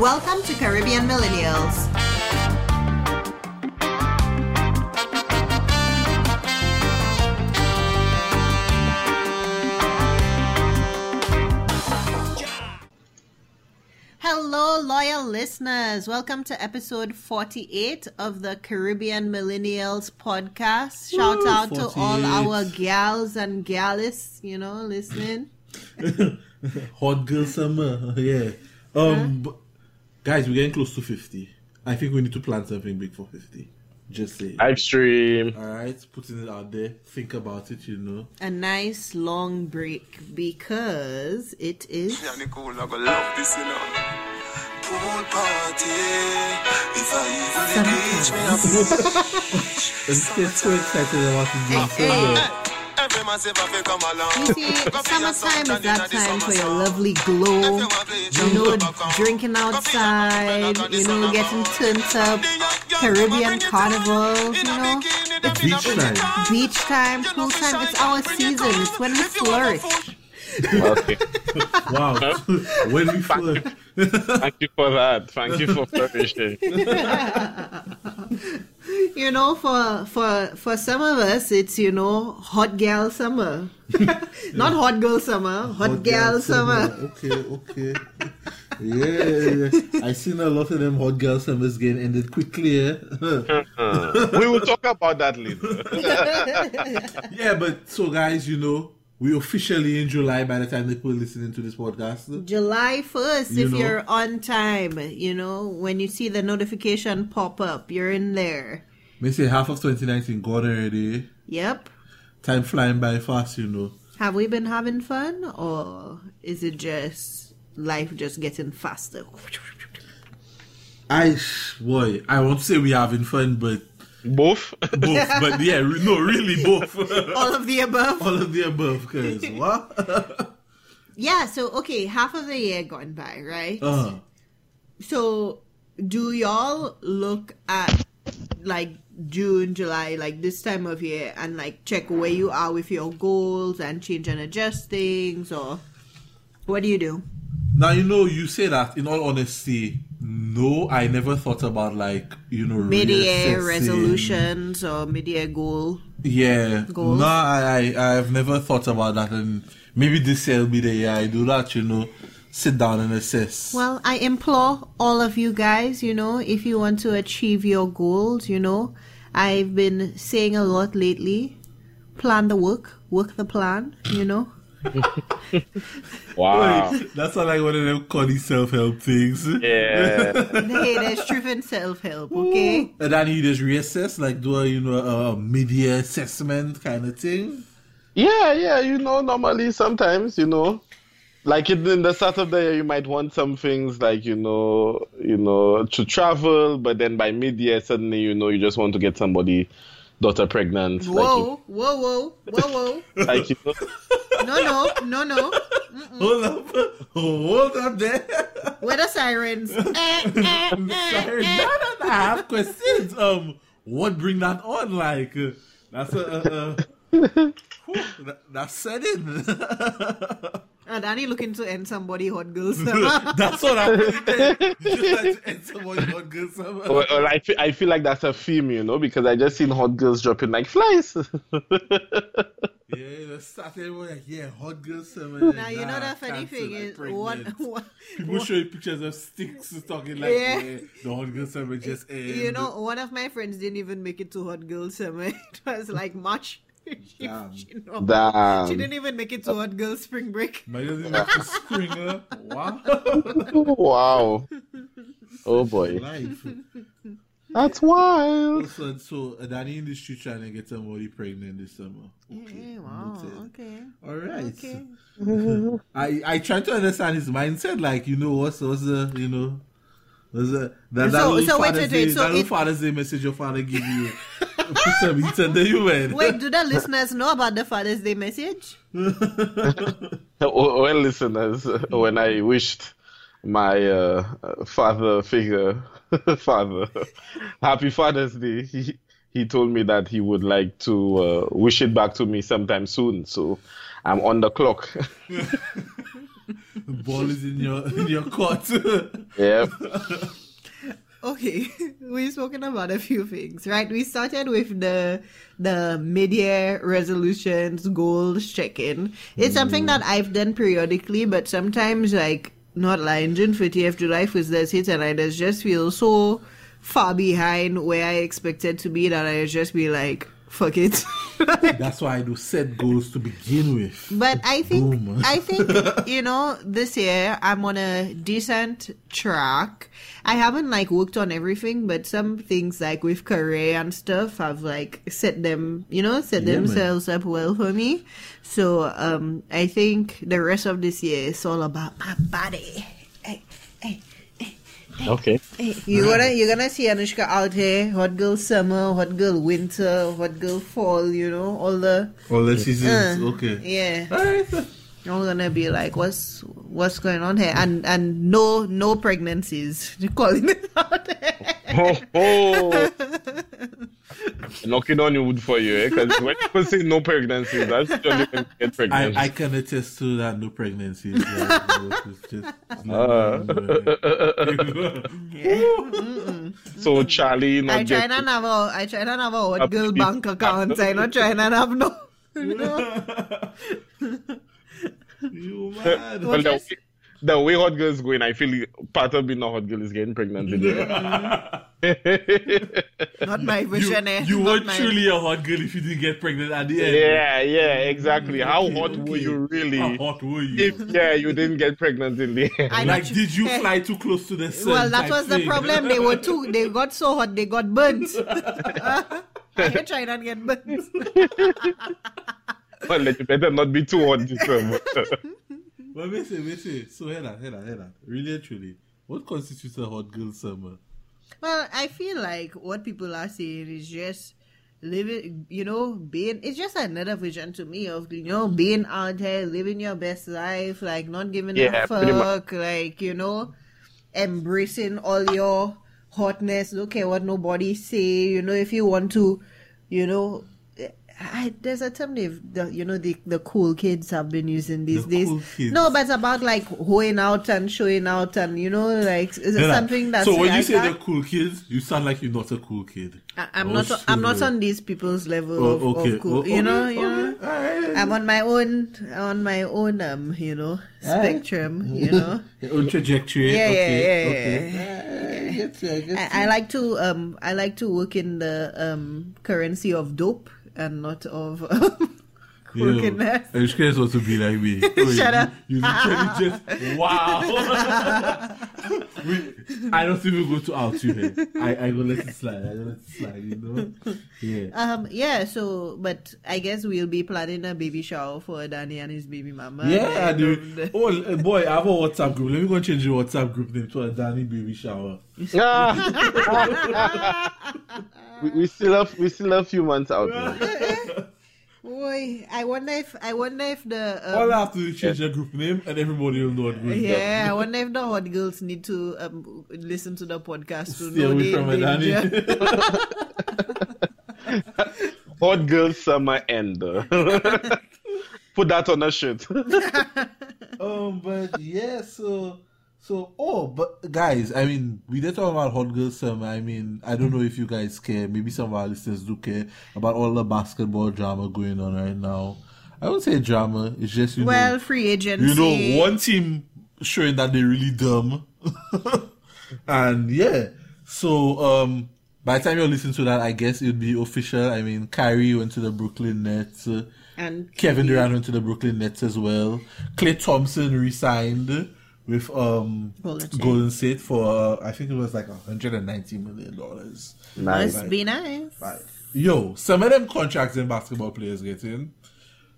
Welcome to Caribbean Millennials. Hello, loyal listeners. Welcome to episode 48 of the Caribbean Millennials podcast. Shout Woo, out to all our gals and gallists, you know, listening. Hot girl summer, yeah. Um, but- guys, we're getting close to fifty. I think we need to plan something big for fifty. Just say, Live stream. all right, putting it out there. Think about it, you know. A nice long break because it is Yeah, Nicole, I gonna love this, you know. Pool party. If I even reach me, I'm so excited about it being Hey, summer. hey. Every man say, come along." You see, summertime is that time for your lovely glow. You know, drinking outside, you know, getting turned up, Caribbean carnival, you know. It's Beach time. Beach time, pool time, it's our season. It's when we flourish. Okay. Wow, when we flirt. Thank you for that. Thank you for flourishing. You know, for for for some of us, it's you know hot gal summer, not hot girl summer, hot, gal girl summer. Okay, okay. Yeah, I seen a lot of them hot girl summers getting ended quickly. Yeah, Uh, we will talk about that later. yeah but so guys, you know, we officially in July by the time they people listening to this podcast. July 1st, You if know. you're on time, you know, when you see the notification pop up, you're in there. May say half of 2019 gone already. Yep. Time flying by fast, you know. Have we been having fun or is it just life just getting faster? I, boy, I won't say we are having fun, but Both. both. but yeah, re- no, really both. All of the above. All of the above, cause what? Yeah, so okay, half of the year gone by, right? uh, So, do y'all look at like June, July, like this time of year, and like check where you are with your goals and change and adjust things, or what do you do? now you know you say that. In all honesty, no, I never thought about like you know Mid-year resolutions or mid-year goal? Yeah, Goals? no, I, I I've never thought about that, and maybe this year will be the year I do that. You know, sit down and assess. Well, I implore all of you guys, you know, if you want to achieve your goals, you know, I've been saying a lot lately. Plan the work, work the plan, you know. Wow. Wait, that's not like one of them corny self help things. Yeah. hey, there's truth in self help, okay? And then you just reassess, like do a you know a mid year assessment kind of thing. Yeah, yeah. You know, normally sometimes, you know, like in, in the start of the year, you might want some things like, you know, you know, to travel, but then by mid-year, suddenly, you know, you just want to get somebody daughter pregnant. Whoa, whoa, whoa, whoa, whoa. Like, you, know, No, no, no, no. Hold up, hold up there. Where the sirens? Eh, eh, eh, Sorry, eh. no, no, no. I have questions. Um, what bring that on? Like, uh, that's a. Uh, uh, that, that's said it. Uh, Danny looking to end somebody hot girl summer. that's what I'm thinking. Just like to end someone hot girl summer. or, or I, feel, I feel like that's a theme, you know, because I just seen hot girls dropping like flies. Yeah, that's started everyone like, yeah, hot girl summer. Now you know the funny thing is one, one People show you pictures of sticks talking like, Yeah. yeah, the hot girl summer just ended. you know one of my friends didn't even make it to hot girl summer. It was like March. She, Damn. she, no, Damn. she didn't even make it to hot girl spring break. My doesn't make the springer. Wow. wow. Oh boy. Life. That's wild. So, so uh, Danny in the street trying to get somebody pregnant this summer. Okay, wow. noted. Okay. All right. Okay. I I try to understand his mindset. Like you know what's what's the you know. Was that, that, that So- little so wait, Father's wait, Day, wait, so that little it- Father's Day message your father give you. Put some meat under you, man. Wait, do the listeners know about the Father's Day message? Well, listeners, when I wished my uh, father figure, father, happy Father's Day, he, he told me that he would like to uh, wish it back to me sometime soon. So I'm on the clock. The ball is in your in your court. Yeah. Okay, we've spoken about a few things, right? We started with the the mid-year resolutions, goals check-in. It's something that mm. I've done periodically, but sometimes like not lying, June 30th, July 1st does hit, and I just just feel so far behind where I expected to be that I just be like, fuck it. That's why I do set goals to begin with. But I think Boom. I think you know this year I'm on a decent track. I haven't like worked on everything, but some things like with career and stuff have like set them, you know, set Yeah, man. themselves up well for me. So um I think the rest of this year is all about my body. Hey, hey, Okay. hey. You gonna you're gonna see Anushka out here, hot girl summer, hot girl winter, hot girl fall, you know, all the All the seasons, Uh, okay. yeah. Alright. I'm gonna be like, what's what's going on here? And and no no pregnancies. You calling it out. Oh, oh. Knocking on your wood for you, eh? Because when people say no pregnancy, that's usually when you get pregnant. I, I can attest to that no pregnancies. Yeah, it's just, it's not Uh. going so Charlie I not try get not have a I try not have a hot girl Up- bank account. I not try not have no. You know? you mad. well, the, just- way, the way hot girls going, I feel part of being a hot girl is getting pregnant. In the Not my You, vision. eh? you were my- truly a hot girl if you didn't get pregnant at the end. yeah, yeah, exactly. How Okay, hot were you really? How hot were you? If yeah, you didn't get pregnant in the end. I like, not- did you eh, fly too close to the sun? Well, that type was the problem. They were too. They got so hot. They got burnt. I try not get burnt. well, let you better not be too hot this summer. But wait, say, wait, say. So, head on, head on, head on. Really and truly, what constitutes a hot girl summer? Well, I feel like what people are saying is just living, you know, being, it's just another vision to me of, you know, being out there, living your best life, like not giving Yeah, a fuck, like, you know, embracing all your hotness, don't care what nobody say, you know, if you want to, you know, I, there's a term they've, the, you know, the, the cool kids have been using these The days. cool. No, but it's about like hoeing out and showing out and, you know, like, is it on. something that's so when you say that? they're cool kids, you sound like you're not a cool kid. I, I'm Oh, not. I'm not on these people's level Oh, of, okay. of cool. Oh, you know, okay, you know. okay. I'm on my own, on my own, um, you know, spectrum. You know, Your own trajectory. Yeah, yeah, okay, yeah, okay. yeah, I get you, I get I, I like to, um, I like to work in the um currency of dope and not of um, crookedness. I just curious what to be like me. Shut you, up. You literally just wow. we, I don't even go to out you here. I I go let it slide. I go let it slide. You know. Yeah. Um, yeah. So, but I guess we'll be planning a baby shower for Danny and his baby mama. Yeah, And, dude. the- Oh boy, I have a WhatsApp group. Let me go and change the WhatsApp group name to a Danny baby shower. we, we still have we still have a few months out. man. Boy, I wonder if I wonder if the um, All I have to do is change your group name, and everybody will know what goes Yeah, I wonder if the hot girls need to um, listen to the podcast to Stay know away the from it, danger. Danny. Hot girl summer end. Put that on a shirt. um, but yeah, so so oh, but guys, I mean, we did talk about hot girls. summer. I mean, I don't know if you guys care. Maybe some of our listeners do care about all the basketball drama going on right now. I would say drama. It's just you well, know, free agency. you know, one team showing that they're really dumb, and yeah. So um, by the time you're listening to that, I guess it'd be official. I mean, Kyrie went to the Brooklyn Nets. And Kevin Durant went to the Brooklyn Nets as well. Klay Thompson re-signed with um Golden State. Golden State for uh, I think it was like 190 million dollars. nice. must be nice. Yo, some of them contracts in basketball players getting,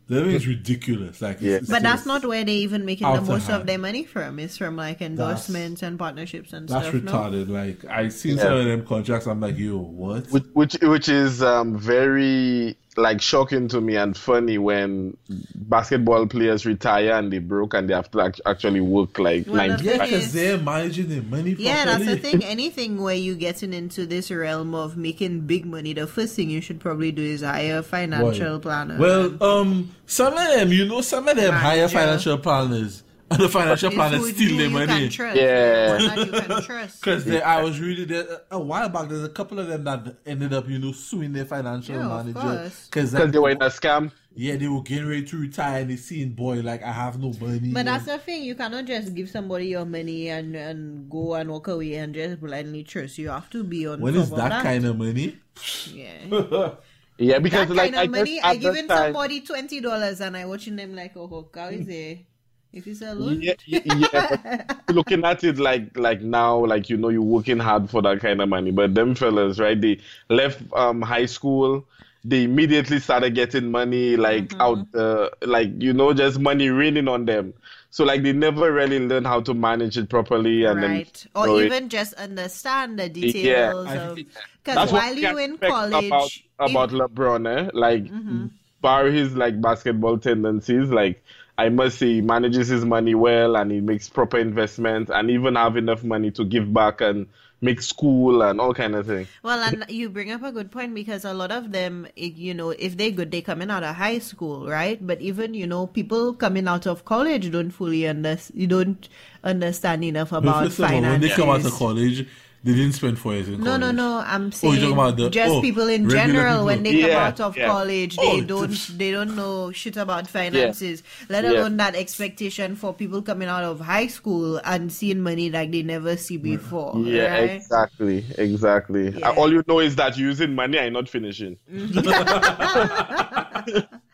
that is ridiculous. Like, Yeah. it's, But it's that's not where they even making the most hand. of their money from. It's from like endorsements and partnerships and that's stuff. That's retarded. Like I seen Yeah. some of them contracts. I'm like, yo, what? which which which is um, very like shocking to me and funny when basketball players retire and they broke and they have to act- actually work like Well, nine the to yeah, because they're managing their money. Yeah, that's the properly. thing. Anything where you're getting into this realm of making big money, the first thing you should probably do is hire a financial Boy. planner. Well, um, some of them, you know, some of them hire financial planners And the financial It's planners steal their money. Can trust. Yeah. One that you can trust. Because I was reading that a while back, there's a couple of them that ended up, you know, suing their financial Yeah, manager. Because Because they were in a scam. yeah, they were getting ready to retire and they seen, boy, like, I have no money. But that's the thing, you cannot just give somebody your money and, and go and walk away and just blindly trust. You have to be on when top is of that, kind of money? Yeah. Yeah, because that like kind of I money, guess I at giving time, somebody twenty dollars and I watching them like, oh, hook, how is it? If it's a loan, Yeah, yeah, yeah, looking at it like like now, like you know, you're working hard for that kind of money. But them fellas, right? They left um high school. They immediately started getting money, like Mm-hmm. out, uh, like you know, just money raining on them. So like they never really learn how to manage it properly, and right? then Or so it- even just understand the details I of because while you can in college, about if- Mm-hmm. LeBron, eh? Like bar his like basketball tendencies, like I must say he manages his money well and he makes proper investments and even have enough money to give back and make school and all kind of thing. Well, and you bring up a good point because a lot of them, you know, if they good, they coming out of high school, right? But even you know, people coming out of college don't fully understand. You don't understand enough about first of all, when finances. they come out of college, they didn't spend four years in No, college. no, no. no. I'm Oh, saying you're talking about the- just oh, people in general people. when they come out of yeah. college, Oh, they it's- don't they don't know shit about finances. Let Yeah. alone that expectation for people coming out of high school and seeing money like they never see before. Yeah, right? exactly, exactly. Yeah. All you know is that using money and not finishing. Mm-hmm.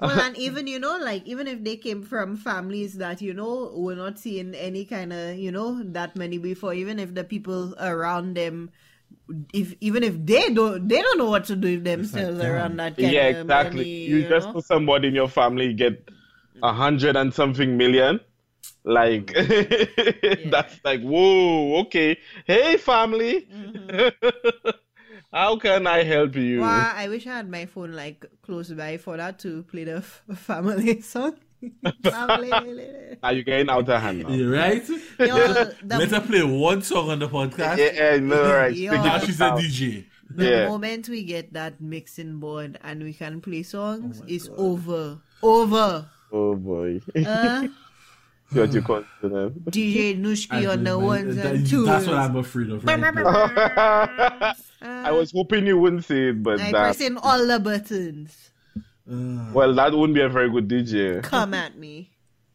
well, and even you know, like even if they came from families that you know were not seeing any kind of you know that money before, even if the people around them, if even if they don't, they don't know what to do with themselves damn. around that kind yeah, of exactly. money. you You, just know? for somebody in your family get a hundred and something million. Like mm-hmm. that's like whoa, okay. Hey family. Mm-hmm. How can I help you? Wow, I wish I had my phone like close by for that to play the f- family song. Are you getting out of hand now? Yeah, right? Yo, Let her play one song on the podcast. Yeah, yeah, no, right. Yo. Now she's a sound. DJ. the yeah. moment we get that mixing board and we can play songs, Oh it's over. Over. Oh boy. Uh, See what you consider. DJ Nushki on the Man, ones that- and twos. That's what I'm afraid of. Right now. I was hoping you wouldn't say it, but I that pressing all the buttons. Uh, well, that wouldn't be a very good DJ. Come at me.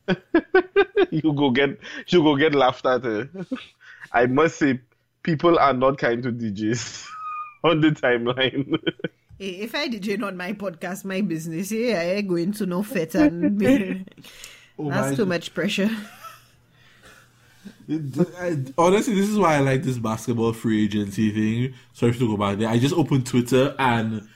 you go get you go get laughed at. eh. I must say, people are not kind to DJs on the timeline. Hey, if I DJ on my podcast, my business, yeah, I ain't going to no fit and be- oh that's my- too much pressure. Honestly, this is why I like this basketball free agency thing. Sorry to go back there. I just opened Twitter and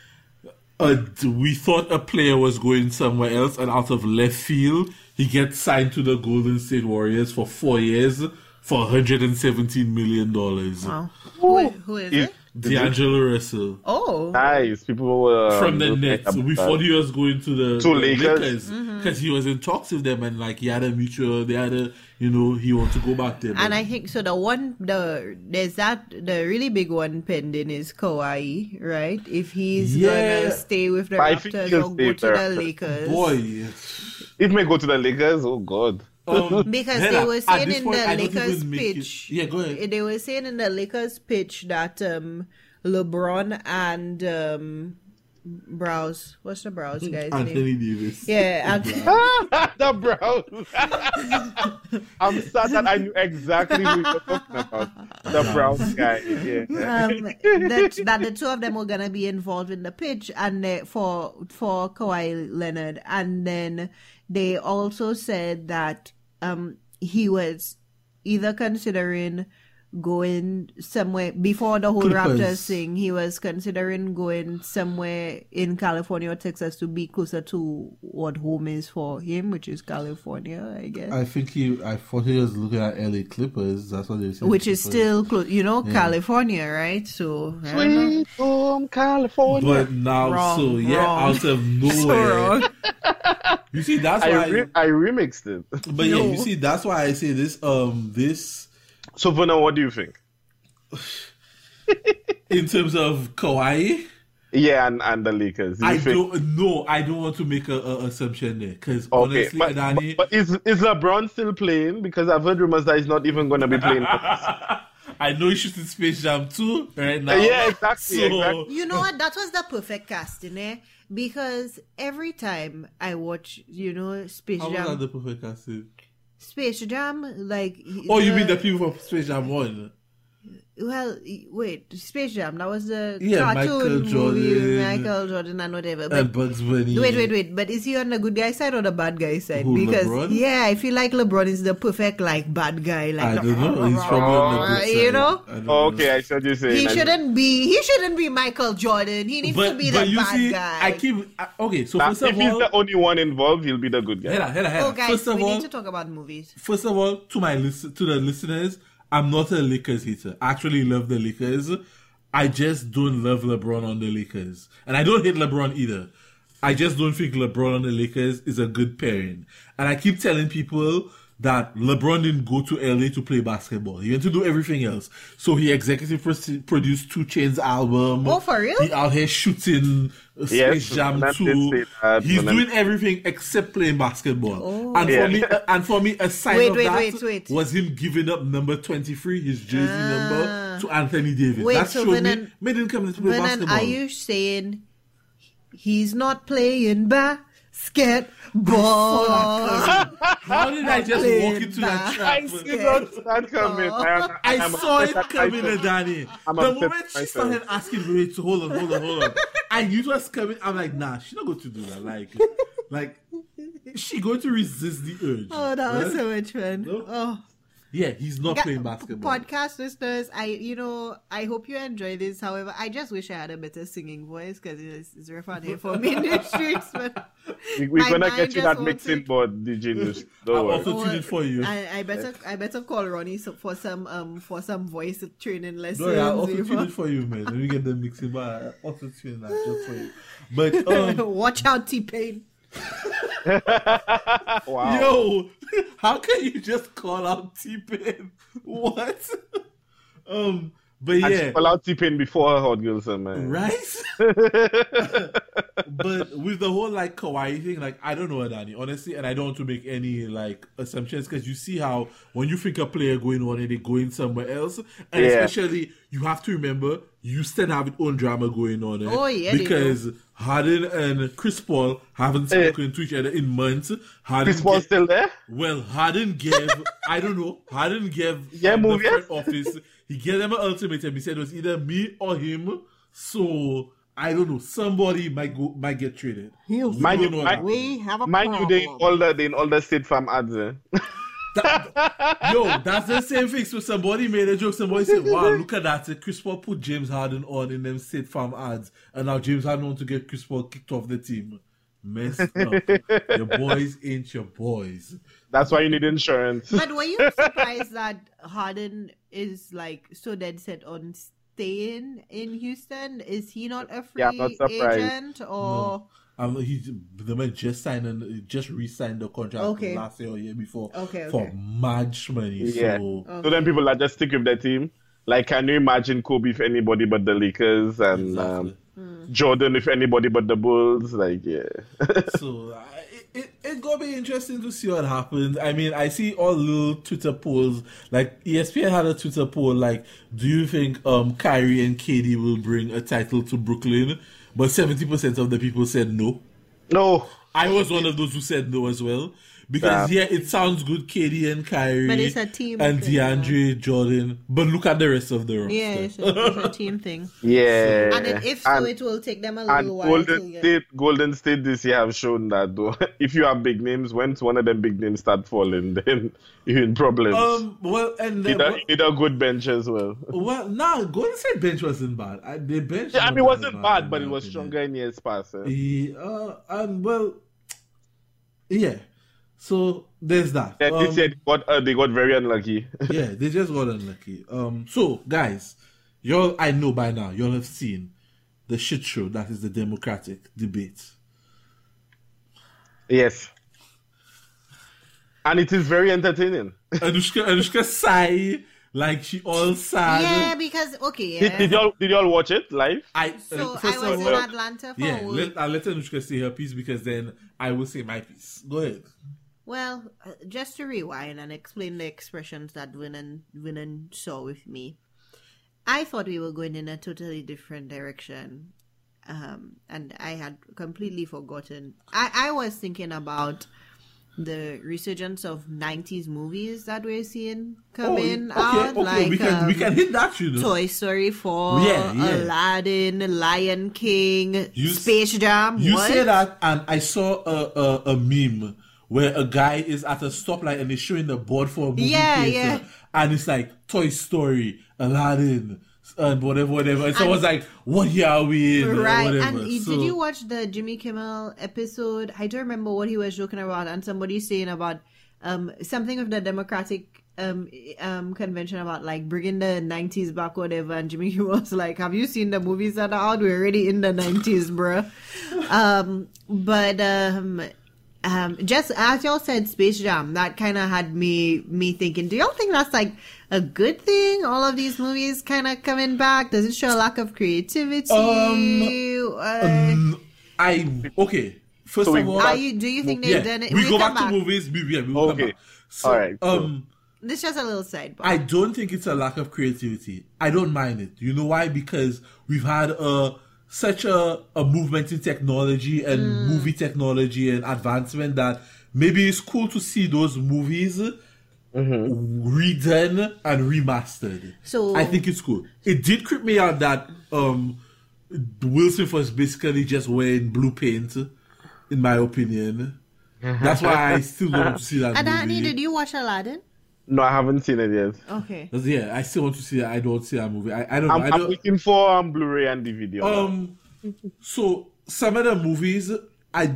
uh, we thought a player was going somewhere else, and out of left field, he gets signed to the Golden State Warriors for four years for 117 million dollars. Wow. Who, who is Is- it? D'Angelo Russell Oh. nice. People were um, from the looking Nets. at We that. thought he was going to the, To the Lakers. because mm-hmm. he was in talks with them, and like he had a mutual. They had a you know he wants to go back there. And I think so. The one, the there's that the really big one pending is Kawhi, right? If he's Yeah. gonna stay with the I think Raptors or stay go to there. the Lakers, boy. It may go to the Lakers. Oh God. Um, Because Hella, they were saying in point, the I Lakers even it- pitch. Yeah, go ahead. They were saying in the Lakers pitch that um LeBron and um Browse, what's the Browse guy's name? Anthony Davis. Yeah, and, the Browns. I'm sad that I knew exactly who you're talking about. The Browns guy. Yeah. um, that, that the two of them were gonna be involved in the pitch and they, for for Kawhi Leonard, and then they also said that um he was either considering going somewhere before the whole Clippers. Raptors thing. He was considering going somewhere in California or Texas to be closer to what home is for him, which is California, I guess. I think he. I thought he was looking at LA Clippers. That's what they said. which is still close, you know, California, right? So I. Sweet home California. But now, Wrong, so yeah, wrong. out of So nowhere. wrong. You see, that's I why. re- I remixed it. but yeah, you see, that's why I say this. Um, this So for now, what do you think? in terms of Kawhi, Yeah, and, and the Lakers. You I think- don't no, I don't want to make a, a assumption there because Okay, honestly, but, Danny, but, but is is LeBron still playing? Because I've heard rumors that he's not even going to be playing. I know he's shooting Space Jam 2 right now. Yeah, exactly, So, exactly. You know what? That was the perfect casting, eh? Because every time I watch, you know, Space How was that the perfect casting? Space Jam, like. Oh, you mean the people from Space Jam 1? Well, wait, Space Jam. That was the Yeah, cartoon Michael movie, Jordan. Michael Jordan and whatever. But And Bugs Bunny. wait, wait, wait. But is he on the good guy side or the bad guy side? Who, because LeBron? yeah, I feel like LeBron is the perfect like bad guy. Like I don't know. He's probably on the good You side. know? I don't Oh, know. okay, I see what you're saying. he shouldn't be. He shouldn't be Michael Jordan. He needs to But, be but the you bad see, guy. I keep. I, okay, so Now, first if of he's all. the only one involved, he'll be the good guy. Hela, hela, hela. oh, guys, First of we all, need to talk about movies. First of all, to my listen to the listeners, I'm not a Lakers hater. I actually love the Lakers. I just don't love LeBron on the Lakers. And I don't hate LeBron either. I just don't think LeBron on the Lakers is a good pairing. And I keep telling people that LeBron didn't go to LA to play basketball. He went to do everything else. So he executive produced 2 Chainz album. Oh, for real? He out here shooting uh, Space Yes, Jam Vanessa 2. did say that, He's Vanessa- doing everything except playing basketball. Oh. And Yeah. for me, and for me, a sign Wait, of wait, that wait, wait. was him giving up number twenty three, his jersey Ah. number, to Anthony Davis. Wait, that so showed Vernon- me made him come to play Vernon, basketball. are you saying he's not playing basketball? How did I just walk into that trap? I see that that coming. I, I I'm saw it coming, myself. Eh, Danny. I'm the moment she myself. started asking, wait, hold on, hold on, hold on. I knew it was coming. I'm like, nah, she's not going to do that. Like, like, she going to resist the urge. Oh, that was so much fun. No. Oh. Yeah, he's not Ga- playing basketball. Podcast listeners, I you know I hope you enjoy this. However, I just wish I had a better singing voice because it's, it's rough out here for me in the streets. But We, we're gonna get you that mixing it. board, DJ News. I'll Don't worry. also tune it for you. I, I better I better call Ronnie so- for some um for some voice training lessons. No, yeah, I'll also tune it for you, man. Let me get the mixing, but I'll also tune that just for you. But um, Watch out, T Pain. wow. yo, how can you just call out T Pain? What? um, but yeah, she call out T-Pain before Hot Girls, uh, man. right. but with the whole like Kawhi thing, like I don't know, Danny, honestly, and I don't want to make any like assumptions because you see how when you think a player going on and they going somewhere else, and Yeah. especially you have to remember you still have its own drama going on. eh? Oh, yeah, because Harden and Chris Paul haven't spoken to each other in months. Harden Chris Paul get- still there? well, Harden gave, I don't know, Harden gave Yeah, the move, yeah. front office, he gave them an ultimatum. He said it was either me or him. So, I don't know, somebody might go, might get traded. We Mind don't you, mind- We have a Mind you, they in all the they in all the State Farm ads. Eh? Yo, that's the same thing. So somebody made a joke. Somebody said, "Wow, look at that! Chris Paul put James Harden on in them State Farm ads, and now James Harden want to get Chris Paul kicked off the team. Messed up. your boys ain't your boys. That's why you need insurance. But were you surprised that Harden is like so dead set on staying in Houston? Is he not a free Yeah, not surprised. agent or? Um, he the man just signed and just re-signed the contract Okay. last year or year before Okay, for okay. much money. Yeah. So So then people are just stick with their team. Like, can you imagine Kobe if anybody but the Lakers and Exactly. um, Jordan if anybody but the Bulls? Like, yeah. so uh, it, it it gonna be interesting to see what happens. I mean, I see all little Twitter polls. Like ESPN had a Twitter poll. Like, do you think um Kyrie and KD will bring a title to Brooklyn? But seventy percent of the people said no. no. I was one of those who said no as well. Because yeah, it sounds good, KD and Kyrie, But it's a team and thing, yeah. DeAndre Jordan. But look at the rest of the roster. Yeah, it's a, it's a team thing. Yeah. And then if so, And- it will take them a And little while to Golden get. State, Golden State this year have shown that though, if you have big names, once one of them big names start falling, then you're in problems. Um. Well, and you, then, need a, you need a good bench as well. well, nah, Golden State bench wasn't bad. I, the bench. Yeah, I mean, it wasn't bad, in but it was opinion. stronger in years past. eh? He, uh, um, well, yeah. So there's that. Yeah, Um, this year they got, uh, they got very unlucky. yeah, they just got unlucky. Um, so guys, y'all, I know by now, y'all have seen the shit show that is the Democratic debate. yes. And it is very entertaining. Anushka, Anushka Sai like she all sad. Yeah, because okay, Did, yeah. did y'all did y'all watch it live? I so uh, I was of in Atlanta for yeah. a week. Let, I'll let Anushka say her piece because then I will say my piece. Go ahead. Well, uh, just to rewind and explain the expressions that Winan Winan saw with me, I thought we were going in a totally different direction, um, and I had completely forgotten. I I was thinking about the resurgence of '90s movies that we're seeing coming Oh, okay, out, okay. like we can um, we can hit that, you know. Toy Story 4, Yeah, yeah. Aladdin, Lion King, You Space Jam. You what? say that, and I saw a, a a meme where a guy is at a stoplight and he's showing the board for a movie Yeah, theater, yeah. and it's like Toy Story, Aladdin, and whatever, whatever. And so I was like, "What year are we in?" Right. And So- did you watch the Jimmy Kimmel episode? I don't remember what he was joking about, and somebody saying about um something of the Democratic um um convention about like bringing the 90s back, whatever. And Jimmy Kimmel was like, "Have you seen the movies that are out? We're already in the 90s, bro." um, but um. Um, just as y'all said, Space Jam, that kind of had me me thinking. Do y'all think that's like a good thing? All of these movies kind of coming back. Does it show a lack of creativity? Um, Uh, Um, I okay. First So of all, are you? Do you think they've yeah, done it? we We'll go come back, to movies. We, yeah, we will come Okay. back. So, All right, cool. Um, This just a little sidebar. I don't think it's a lack of creativity. I don't mind it. You know why? Because we've had a such a, a movement in technology and Mm. movie technology and advancement that maybe it's cool to see those movies redone and remastered. So- I think it's cool. It did creep me out that um Will Smith was basically just wearing blue paint, in my opinion. That's why I still don't want to see that Adani, movie. did you watch Aladdin? No, I haven't seen it yet. Okay. Yeah, I still want to see that. I don't see that movie. I, I don't I'm, I I'm don't, waiting for um, Blu-ray and DVD. on um, so some of the movies, I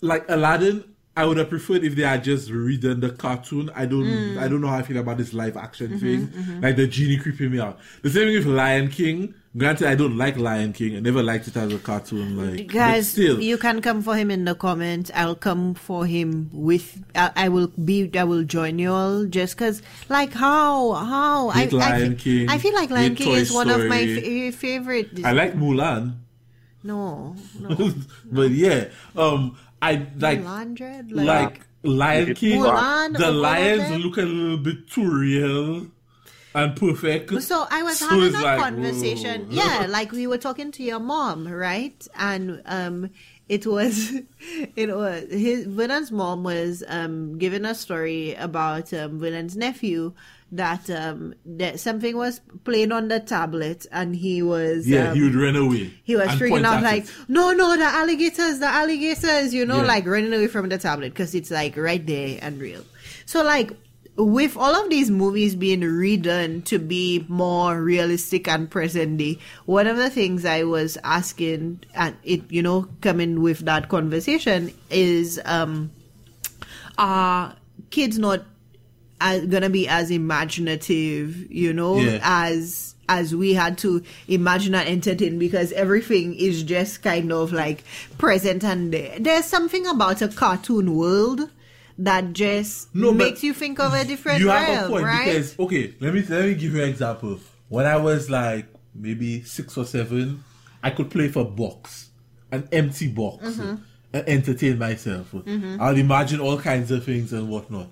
like Aladdin. I would have preferred if they had just redone the cartoon. I don't, Mm. I don't know how I feel about this live action Mm-hmm, thing. Like the genie creeping me out. The same thing with Lion King. Granted, I don't like Lion King. I never liked it as a cartoon. Like, but Guys, still, you can come for him in the comments. I'll come for him with. I, I will be. I will join you all just because. Like how? How? I, Lion I, King, I feel like Lion King Toy is one of my Story. fa- favorite. I like Mulan. no, no. but yeah, um, I like Mulan Dread? like Lion King. Mulan, the lions look a little bit too real and perfect. So I was So having a like, conversation. whoa. Yeah, like we were talking to your mom, right? And um it was it was his Vinan's mom was um giving a story about um Vinan's nephew that um that something was playing on the tablet and he was Yeah, um, he would run away. he was freaking out like, it. no, no, the alligators, the alligators, you know, Yeah. like running away from the tablet because it's like right there and real. So like with all of these movies being redone to be more realistic and present day, one of the things I was asking and it, you know, coming with that conversation is um are kids not as, gonna be as imaginative, you know, Yeah. as as we had to imagine and entertain because everything is just kind of like present and there. There's something about a cartoon world that just No, makes you think of a different you realm, have a point right? because okay, let me let me give you an example. When I was like maybe six or seven, I could play for box, an empty box, Mm-hmm. and entertain myself. I'll imagine all kinds of things and whatnot.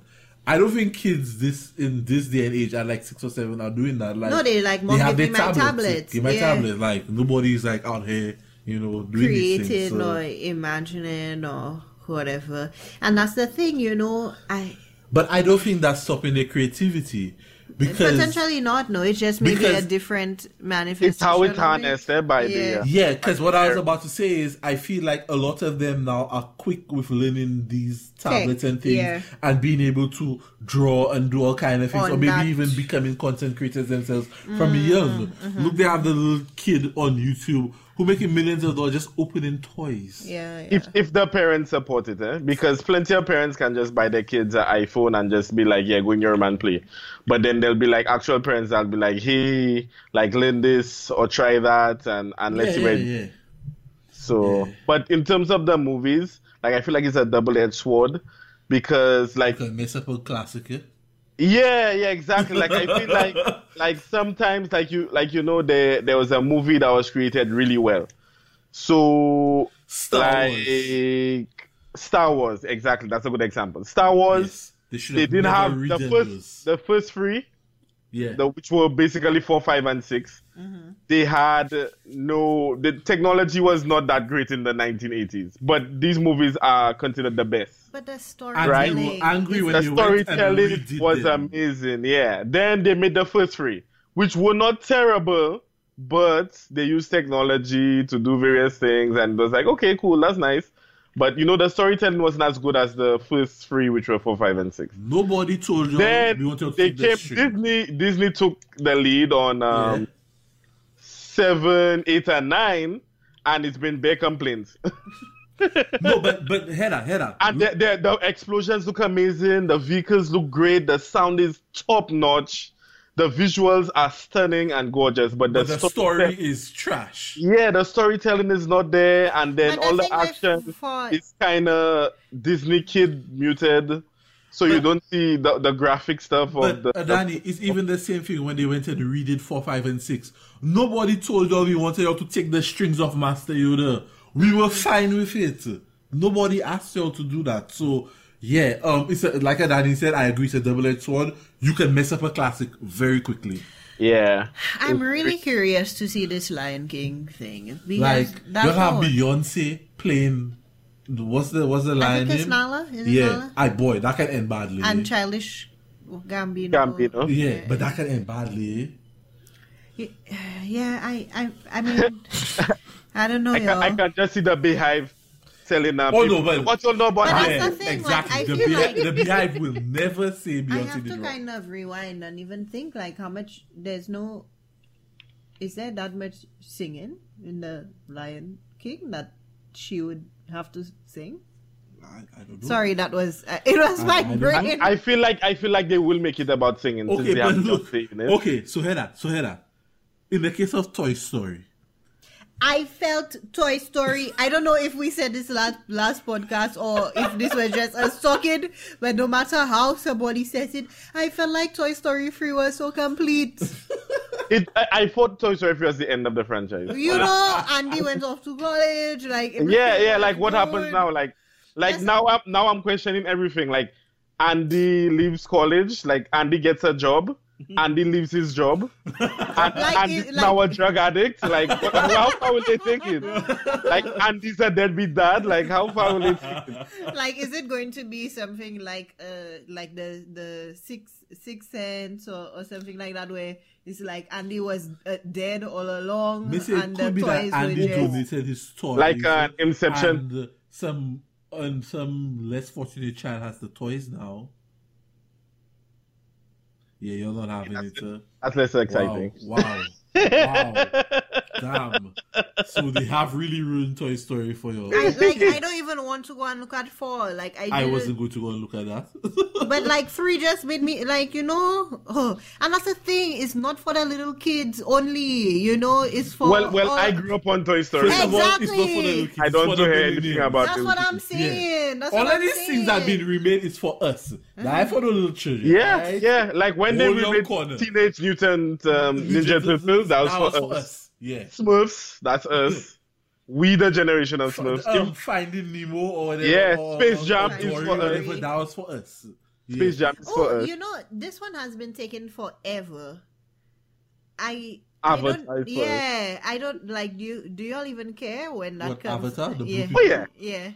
I don't think kids this in this day and age at like six or seven are doing that. Like No, they like, "Mom, give me my tablet." Give my Yeah. tablet. Like nobody's like out here, you know, doing creating so- or imagining or whatever. And that's the thing, you know, I But I don't think that's stopping their creativity because potentially not no, it's just maybe a different manifestation. It's how it's of it. harnessed eh, by Yeah. the. Yeah, because what I was about to say is, I feel like a lot of them now are quick with learning these tablets and things, yeah. and being able to draw and do all kind of things, On or maybe that- even becoming content creators themselves from young. mm-hmm. Look, they have the little kid on YouTube who making millions of dollars just opening toys. Yeah, yeah. If if the parents support it, eh? because plenty of parents can just buy their kids an iPhone and just be like, yeah, go in your room and play. But then there'll be like actual parents that'll be like, hey, like learn this or try that, and and let's yeah, see yeah, where. yeah. So, Yeah. but in terms of the movies, like I feel like it's a double-edged sword because like Because mess up a classic, yeah? Yeah, yeah, exactly. Like I feel like like sometimes like you like you know there there was a movie that was created really well. So Star like Wars. Star Wars, exactly. That's a good example. Star Wars, Yes. They they didn't have the first those. the first three, Yeah. the, which were basically four, five, and 6 mm-hmm. They had no the technology was not that great in the 1980s, but these movies are considered the best. But the and storytelling. they were angry when the they went and storytelling was them. amazing. Yeah. Then they made the first three, which were not terrible, but they used technology to do various things, and it was like, okay, cool, that's nice. But you know, the storytelling wasn't as good as the first three, which were four, five, and six. Nobody told you Then to they came. Disney Disney took the lead on um, Yeah. seven, eight, and nine, and it's been bare complaints. No, but but Hera, Hera. And the, the, the explosions look amazing. The vehicles look great. The sound is top notch. The visuals are stunning and gorgeous. But the, but the sto- story is trash. yeah, the storytelling is not there, and then But all the action for- is kind of Disney kid muted, so you don't see the, the graphic stuff of But the. uh, Danny, it's even the same thing when they went and redid four, five, and six. Nobody told y'all we wanted y'all to take the strings off Master Yoda. We were fine with it. Nobody asked y'all to do that. So yeah, um, it's a, like Danny said. I agree. It's a double-edged sword. You can mess up a classic very quickly. yeah, I'm really curious to see this Lion King thing. Because Like you'll have how- Beyonce playing. What's the what's the line think it's name? Nala. Is it yeah, Nala? I boy that can end badly. And Childish Gambino. Gambino. yeah, but that can end badly. Yeah, I, I, I mean, I don't know, I, can, I y'all. can just see the Beyhive telling them. Oh, no, people, but- what you know about But that's the King?" thing, like, exactly. I the, feel Beyhive, like- the Beyhive will never say I Beyonce have did to wrong. kind of rewind and even think like how much there's no. Is there that much singing in the Lion King that she would have to sing? I, I don't know. Sorry, that was uh, it was I- my I brain. I feel like I feel like they will make it about singing since Okay, they but have look. Beyonce in it. Okay, so Hera, so Hera. In the case of Toy Story, I felt Toy Story. I don't know if we said this last last podcast or if this was just us talking, but no matter how somebody says it, I felt like Toy Story 3 was so complete. It, I, I thought Toy Story 3 was the end of the franchise. You know, Andy went off to college. Like yeah, yeah. Like what happens now? Like, like Yes. now I'm now I'm questioning everything. Like, Andy leaves college. Like Andy gets a job. Andy leaves his job. And Like, Andy's it- now a drug addict. Like, how far will they take it? Like Andy's a deadbeat dad. Like, how far will they take it? Like, is it going to be something like uh like the the six Sixth Sense or, or something like that where it's like Andy was uh, dead all along they and the toys that Andy were just donated his toys. Like uh, Inception. and some and some less fortunate child has the toys now. Yeah, you're not having it. Uh, That's less exciting. Wow, wow, wow. Damn. So they have really ruined Toy Story for you. I, like I don't even want to go and look at four. Like I, I wasn't going to go and look at that. but like three just made me like you know. Oh, and that's the thing. It's not for the little kids only. You know, it's for. Well, well, all- I grew up on Toy Story. First of all, it's not for the Exactly. little kids, I don't for hear anything millennials. about That's it. what I'm saying. That's All what of I'm these things that have been remade is for us. Like for the little children. Yeah, right? yeah. Like when they Hold remade. Teenage Mutant um, Ninja, Turtles, Turtles, that was, for, us. us. Yeah. Smurfs, that's us. we the generation of Smurfs. Um, Finding Nemo or whatever. Yeah, or, Space or Jam Dory, is for us. whatever, That was for us. Yeah. Space Jam is for Oh, us. you know, this one has been taken forever. I. Avatar I is don't, yeah, I don't like. Do you, do y'all even care when that What, comes? Avatar? The yeah, blue Oh, yeah. yeah.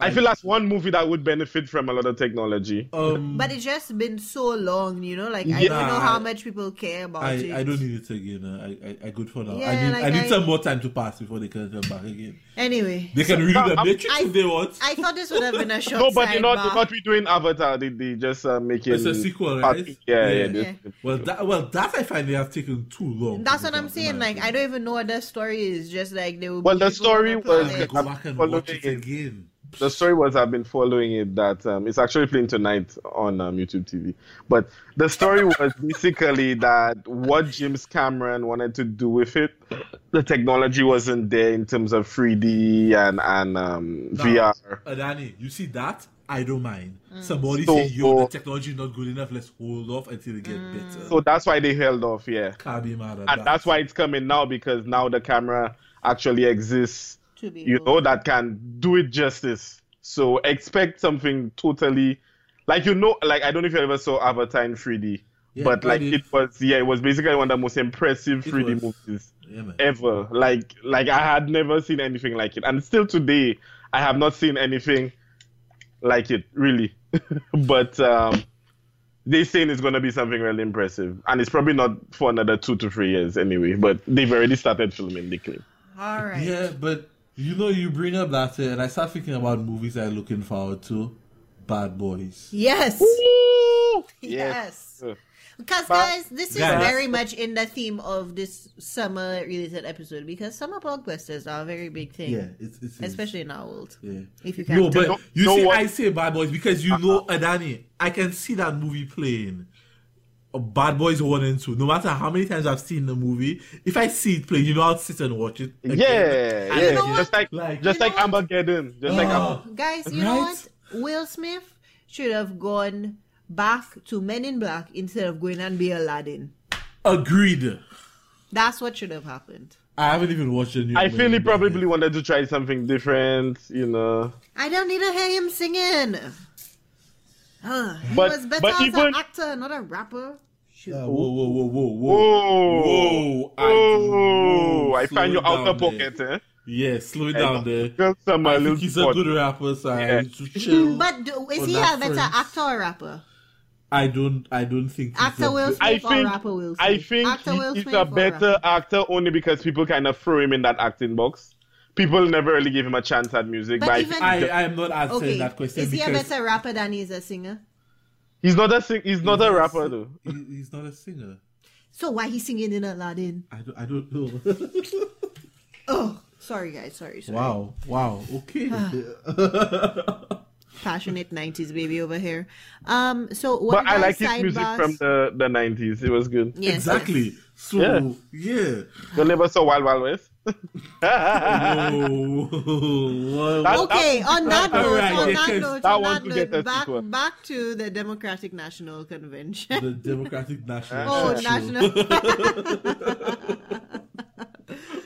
I feel that's one movie that would benefit from a lot of technology. Um, But it's just been so long, you know. Like I Yeah. don't know how much people care about I, it. I don't need it again. uh, I, I, I good for now. Yeah, I need, like I need I- some more time to pass before they can come back again. Anyway, They can read no, the I'm- Matrix I- if they want. I thought this would have been a short No, but they're not, sidebar. they're not redoing Avatar. They, they just uh, make it. It's a sequel, part- right? Yeah, yeah. Yeah. this- well, that well, that I find they have taken too long. That's what I'm saying. Like I don't even know what the story is. Just like they will. Well, be the story was- go back and watch it it. again. The story was I've been following it that um, it's actually playing tonight on um, YouTube TV. But the story was basically that what James Cameron wanted to do with it, the technology wasn't there in terms of 3D and and um, Now, VR. Danny, you see that? I don't mind. Somebody So- say, yo, the technology is not good enough. Let's hold off until it get better. So that's why they held off, yeah. Can't be mad at And that. that's why it's coming now because now the camera actually exists, To be you know, that can do it justice. So expect something totally, like you know, like I don't know if you ever saw Avatar in 3D, Yeah, but like did. it was, yeah, it was basically one of the most impressive 3D was. movies Yeah, ever. Like, like I had never seen anything like it, and still today I have not seen anything like it, really. but um, they saying it's gonna be something really impressive, and it's probably not for another two to three years anyway. But they've already started filming. They claim. All right. Yeah, but you know, you bring up that, uh, and I start thinking about movies I'm looking forward to. Bad Boys. Yes. Yes. Yes. Because But- guys, this is Guys. very much in the theme of this summer related episode because summer blockbusters are a very big thing. Yeah, it's, it's, it's Especially in our world. Yeah. If you can No, but No- you no see, what- I say Bad Boys because you know, Adani, I can see that movie playing. Uh, Bad Boys 1 and 2. No matter how many times I've seen the movie, if I see it play, you know, I'll sit and watch it. again. Yeah, And yeah. again. Just like, Like- just like Amber what? Armageddon. Just like Oh. Armageddon. Guys, you know what? Will Smith should have gone back to Men in Black instead of going and be Aladdin. Agreed. That's what should have happened. I haven't even watched the new I Men feel he probably yet. wanted to try something different, you know. I don't need to hear him singing. Uh, he But- was better but as even- an actor, not a rapper. Shoot. Uh, whoa, whoa, whoa, whoa, whoa. Whoa, Whoa, I- whoa, I find your it down outer pocket, eh? Yeah, slow it down there. Just some I little think he's a good rapper, so Yeah. need chill. But do, is he a better front. actor or rapper? I don't, I don't think Actor Will good- Smith I or think rapper Will Smith? I think actor he Will is Smith a better rapper? actor only because people kind of throw him in that acting box. People never really give him a chance at music, But but, even- I, I am not answering Okay, that question is he a better rapper than he's a singer? He's not a sing- he's not a he's- rapper though. he- he's not a singer. So why he singing in Aladdin? I don't, I don't know. Oh, sorry guys, sorry, sorry. wow, wow, okay. Passionate '90s baby over here. Um, so what But I about like his music sidebars? from the the nineties. It was good. Yes, exactly. yes. So Yeah. yeah. You never saw Wild Wild West. Oh, well, That- Okay, on that note, right, on yeah, that 'cause note, that on that note, back sequel. back to the Democratic National Convention. the Democratic National. oh, national.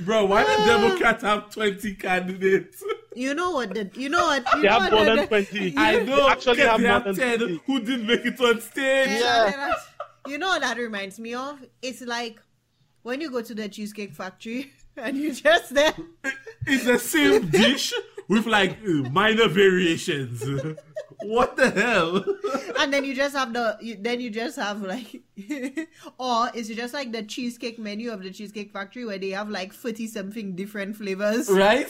Bro, why the Democrats have twenty candidates? you know what? The, you know what? You They know have more than twenty. I know. actually because have they more have than ten 20. who didn't make it on stage. Yeah. You know what that reminds me of? It's like when you go to the Cheesecake Factory and you just there. It's the same dish with like uh, minor variations. what the hell? and then you just have the you, then you just have like or is it just like the cheesecake menu of the cheesecake factory where they have like 40 something different flavors Right?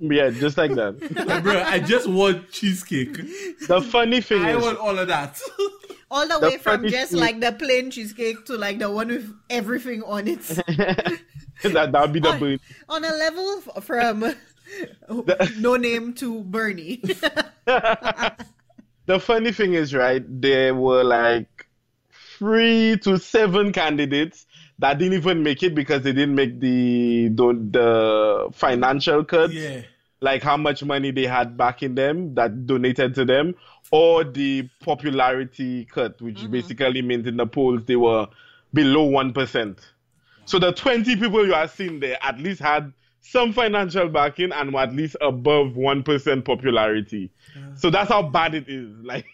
Yeah, just like that. Bro, I just want cheesecake. The funny thing I is, want all of that. all the The way from just thing- like the plain cheesecake to like the one with everything on it that that would be the on, brain. on a level from no name to bernie The funny thing is, right? There were like three to seven candidates that didn't even make it because they didn't make the the, the financial cut. Yeah. like how much money they had back in them that donated to them, or the popularity cut, which mm-hmm. basically means in the polls they were below one percent. So the twenty people you are seeing there at least had some financial backing and were at least above one percent popularity. So that's how bad it is. Like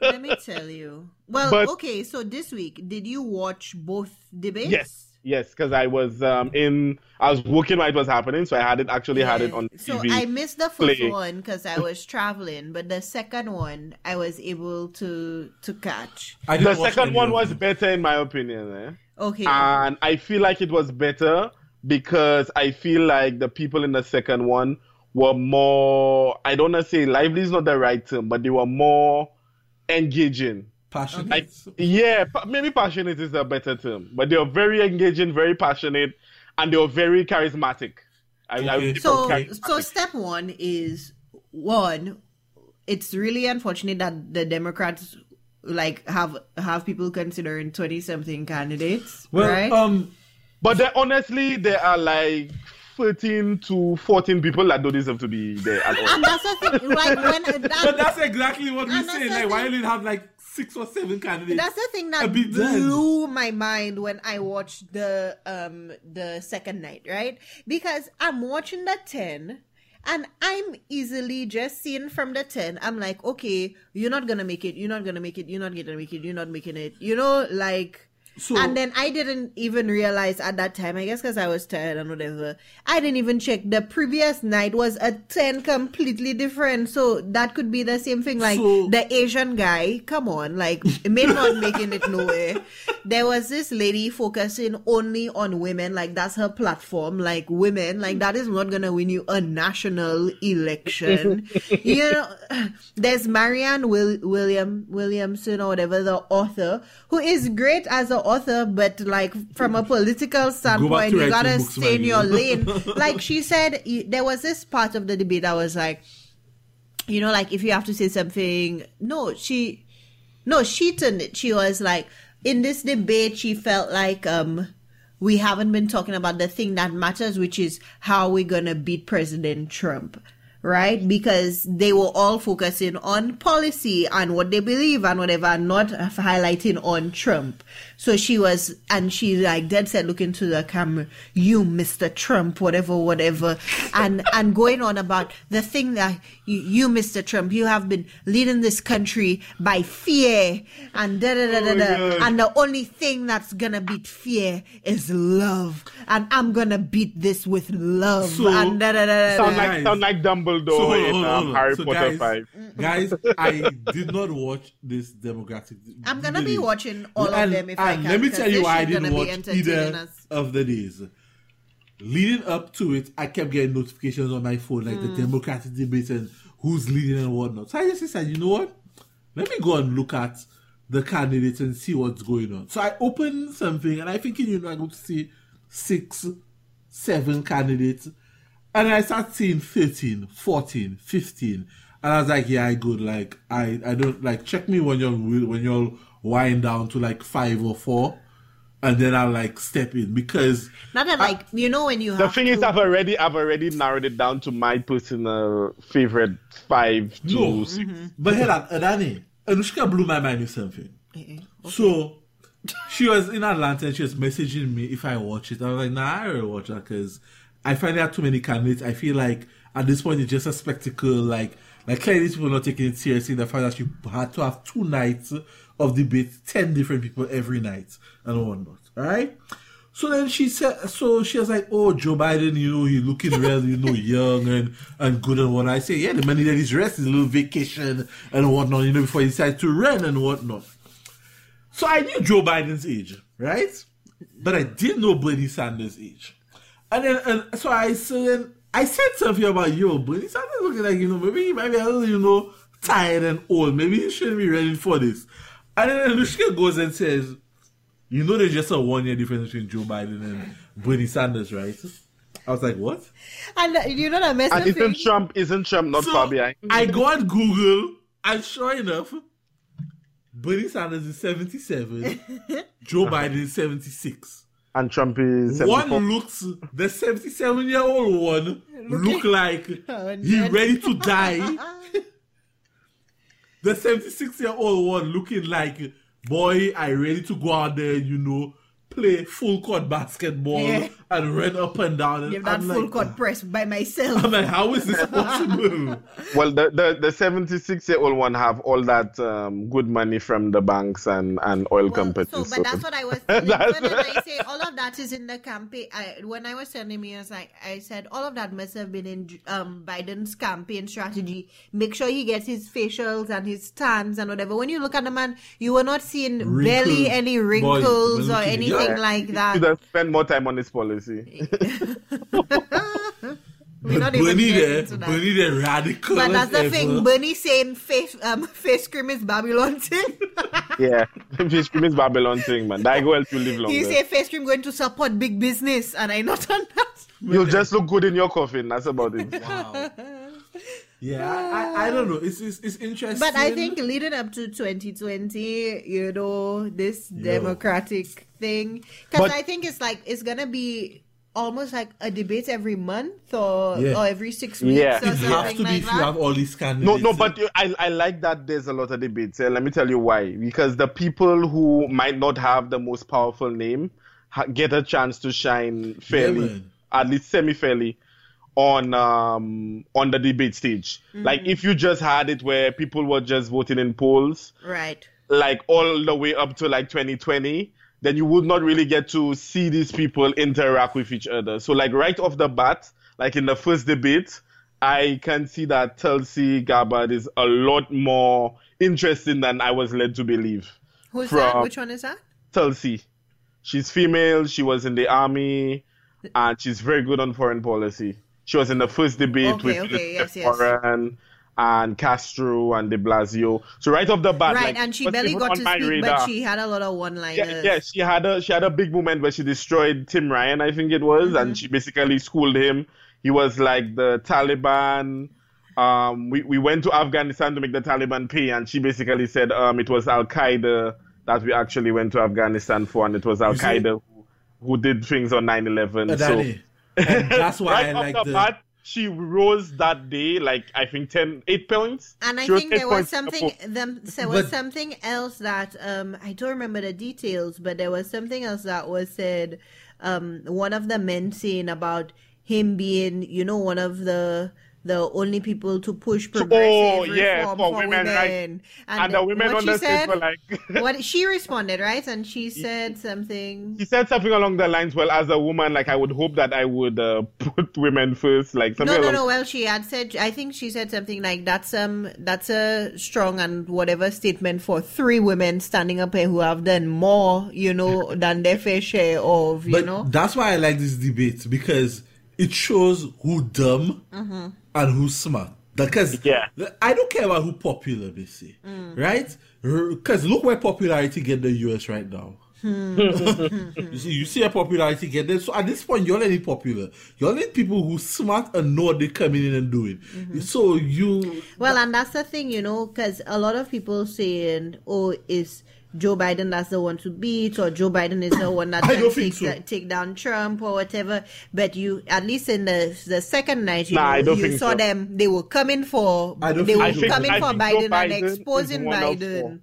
let me tell you well But- okay so this week did you watch both debates yes. Yes, because I was um, in, I was working while it was happening, so I had it actually had it on So TV. I missed the first play. one because I was traveling, but the second one I was able to to catch. I the second one was better in my opinion. Eh? Okay. and I feel like it was better because I feel like the people in the second one were more I don't want to say lively is not the right term, but they were more engaging. passionate. Like yeah, maybe passionate is a better term, but they were very engaging, very passionate, and they were very charismatic. I, I Okay. would so charismatic. so step one is one. It's really unfortunate that the Democrats like have have people considering twenty something candidates, well, right? um, But there, honestly, there are like 13 to 14 people that don't deserve to be there at all. And that's the thing, like when But that's exactly what we And that's say. Like, why thing. didn't have like six or seven candidates? that's the thing that bit dead. blew my mind when I watched the um the second night, right? Because I'm watching the ten. And I'm easily just seeing from the 10, I'm like, okay, you're not gonna make it, you're not gonna make it, you're not gonna make it, you're not making it. You know, like, So- and then I didn't even realize at that time, I guess because I was tired and whatever, I didn't even check. The previous night was a 10 completely different. So that could be the same thing. Like So- the Asian guy, come on, like, may not making it nowhere. There was this lady focusing only on women, like, that's her platform. Like, women, like, that is not gonna win you a national election. you know, there's Marianne Will- William Williamson or whatever, the author, who is great as an author, but like from a political standpoint, to you gotta stay in your lane. like she said, there was this part of the debate that was like, you know, like if you have to say something, no, she, no, she turned it. She was like, in this debate, she felt like, um, we haven't been talking about the thing that matters, which is how we're gonna beat President Trump. Right? Because they were all focusing on policy and what they believe and whatever, and not highlighting on Trump. So she was, and she like dead set looking to the camera, you, Mr. Trump, whatever, whatever, and, and going on about the thing that you, you, Mr. Trump, you have been leading this country by fear and da da da da Oh da. God. And the only thing that's gonna beat fear is love. And I'm gonna beat this with love. So- and da da da da. sound like Guys. sound like Dumbledore So, hold on, in hold on, um, hold on. Harry So, Potter guys, 5. Guys, I did not watch this demographic. I'm gonna be watching all of them if I and Let me tell you why I didn't watch either us. of the days. Leading up to it, I kept getting notifications on my phone, like Hmm. the Democratic debate and who's leading and whatnot. So I just said, you know what? Let me go and look at the candidates and see what's going on. So I opened something, and I thinking, you know, I'm going to see six, seven candidates. And I start seeing 13, 14, 15. And I was like, yeah, I good. Like, I, I don't, like, check me when you're, when you're wind down to like five or four. And then I'll like step in because Not that like you know when you The have thing to, is, I've already I've already narrowed it down to my personal favorite five to no, six. but hold on, Adani, Anushka blew my mind with something. Eh, So she was in Atlanta and she was messaging me if I watch it. I was like, nah, I will watch that because I find there are too many candidates. I feel like at this point it's just a spectacle. Like, like clearly these people are not taking it seriously. The fact that you had to have two nights of debate, ten different people every night and whatnot. All right. So then she said, so she was like, oh, Joe Biden, you know, he's looking real, you know, young and, and good and whatnot. I say, yeah, the money that he's rest is a little vacation and whatnot, you know, before he decides to run and whatnot. So I knew Joe Biden's age, right? But I didn't know Bernie Sanders' age. And then, and so I said, I said something about yo, Bernie Sanders looking like, you know, maybe he might be a little, you know, tired and old. Maybe he shouldn't be ready for this. And then Anushka goes and says, you know, there's just a one year difference between Joe Biden and Bernie Sanders, right? I was like, what? and uh, you know the message And isn't Trump isn't Trump not far behind? I go on Google, and sure enough, Bernie Sanders is 77, Joe Biden is 76. And Trump is 74. One looks, the 77 year old one look like Oh, he ready to die. The 76 year old one looking like, boy, I ready to go out there, you know, play full court basketball Yeah. And run up and down. And Give that I'm full like, court press by myself. I'm like, how is this possible? Well, the, the, the 76 year old one have all that um, good money from the banks and, and oil Well, companies. So, so- but that's what I was telling That's- when I say all of that is in the campaign. I, when I was telling me, I was like, I said all of that must have been in um, Biden's campaign strategy. Make sure he gets his facials and his tans and whatever. When you look at the man, you were not seeing Wrinkles. barely any wrinkles when or anything Yeah. like He that. should have spent more time on his policy. We're But not even Bernie getting there, into that. Bernie there radical. But that's as the ever. thing. Bernie saying face um face cream is Babylon thing. yeah. Fish cream is Babylon thing, man. That girl will live longer. he say face cream going to support big business, and I not on that. You'll just look good in your coffin. That's about it. Wow. Yeah, I, I, I don't know. It's, it's it's interesting. But I think leading up to 2020, you know, this democratic thing, because I think it's like it's gonna be almost like a debate every month or Yeah. or every six weeks Yeah. or It something has to be like if you have all these candidates. No, no, but I, I like that there's a lot of debates. eh, let me tell you why. Because the people who might not have the most powerful name ha- get a chance to shine fairly, man. at least semi fairly, on um on the debate stage. Like if you just had it where people were just voting in polls, Right. like all the way up to like 2020, then you would not really get to see these people interact with each other. So like right off the bat, like in the first debate, I can see that Tulsi Gabbard is a lot more interesting than I was led to believe. Who's that? Which one is that? Tulsi, she's female, she was in the army, and she's very good on foreign policy. She was in the first debate Okay, with okay, Elizabeth yes, yes. Warren and Castro and De Blasio. So right off the bat, right, like, and she barely got to speak, radar. but she had a lot of one-liners. Yeah, yeah, she had a she had a big moment where she destroyed Tim Ryan, I think it was, Mm-hmm. and she basically schooled him. He was like the Taliban. Um, we we went to Afghanistan to make the Taliban pay, and she basically said um it was Al Qaeda that we actually went to Afghanistan for, and it was Al Qaeda who, who did things on 9/11. Uh, so Danny, and that's why right I off like the the. bat, she rose that day like I think 10, 8 points. And I She think there was something them there was But- something else that um I don't remember the details, but there was something else that was said. Um, one of the men saying about him being, you know, one of the the only people to push progressive Oh, yeah, reform for for women, women. right. And, And the women what on she the said, were like. what she responded, right? And she said something. she said something along the lines, well, as a woman, like I would hope that I would uh, put women first, like something No, no, along. no. Well, she had said. I think she said something like that's um that's a strong and whatever statement for three women standing up here who have done more, you know, than their fair share of, you But know. that's why I like this debate because it shows who dumb Mm-hmm. And who's smart. Because Yeah. I don't care about who popular they say, Mm. right? Because look where popularity get the US right now. Hmm. you see, you see a popularity get there. So at this point, you all need popular. You all need people who smart and know what they're coming in and doing. Mm-hmm. So you, Well, and that's the thing, you know, because a lot of people saying, "Oh, is Joe Biden that's the one to beat, or Joe Biden is the one that I can take, so. da- take down Trump or whatever." But you, at least in the the second night, you Nah, know, you saw so. them; they were coming for, I don't they think were. I think- coming I for Biden, Biden and exposing Biden.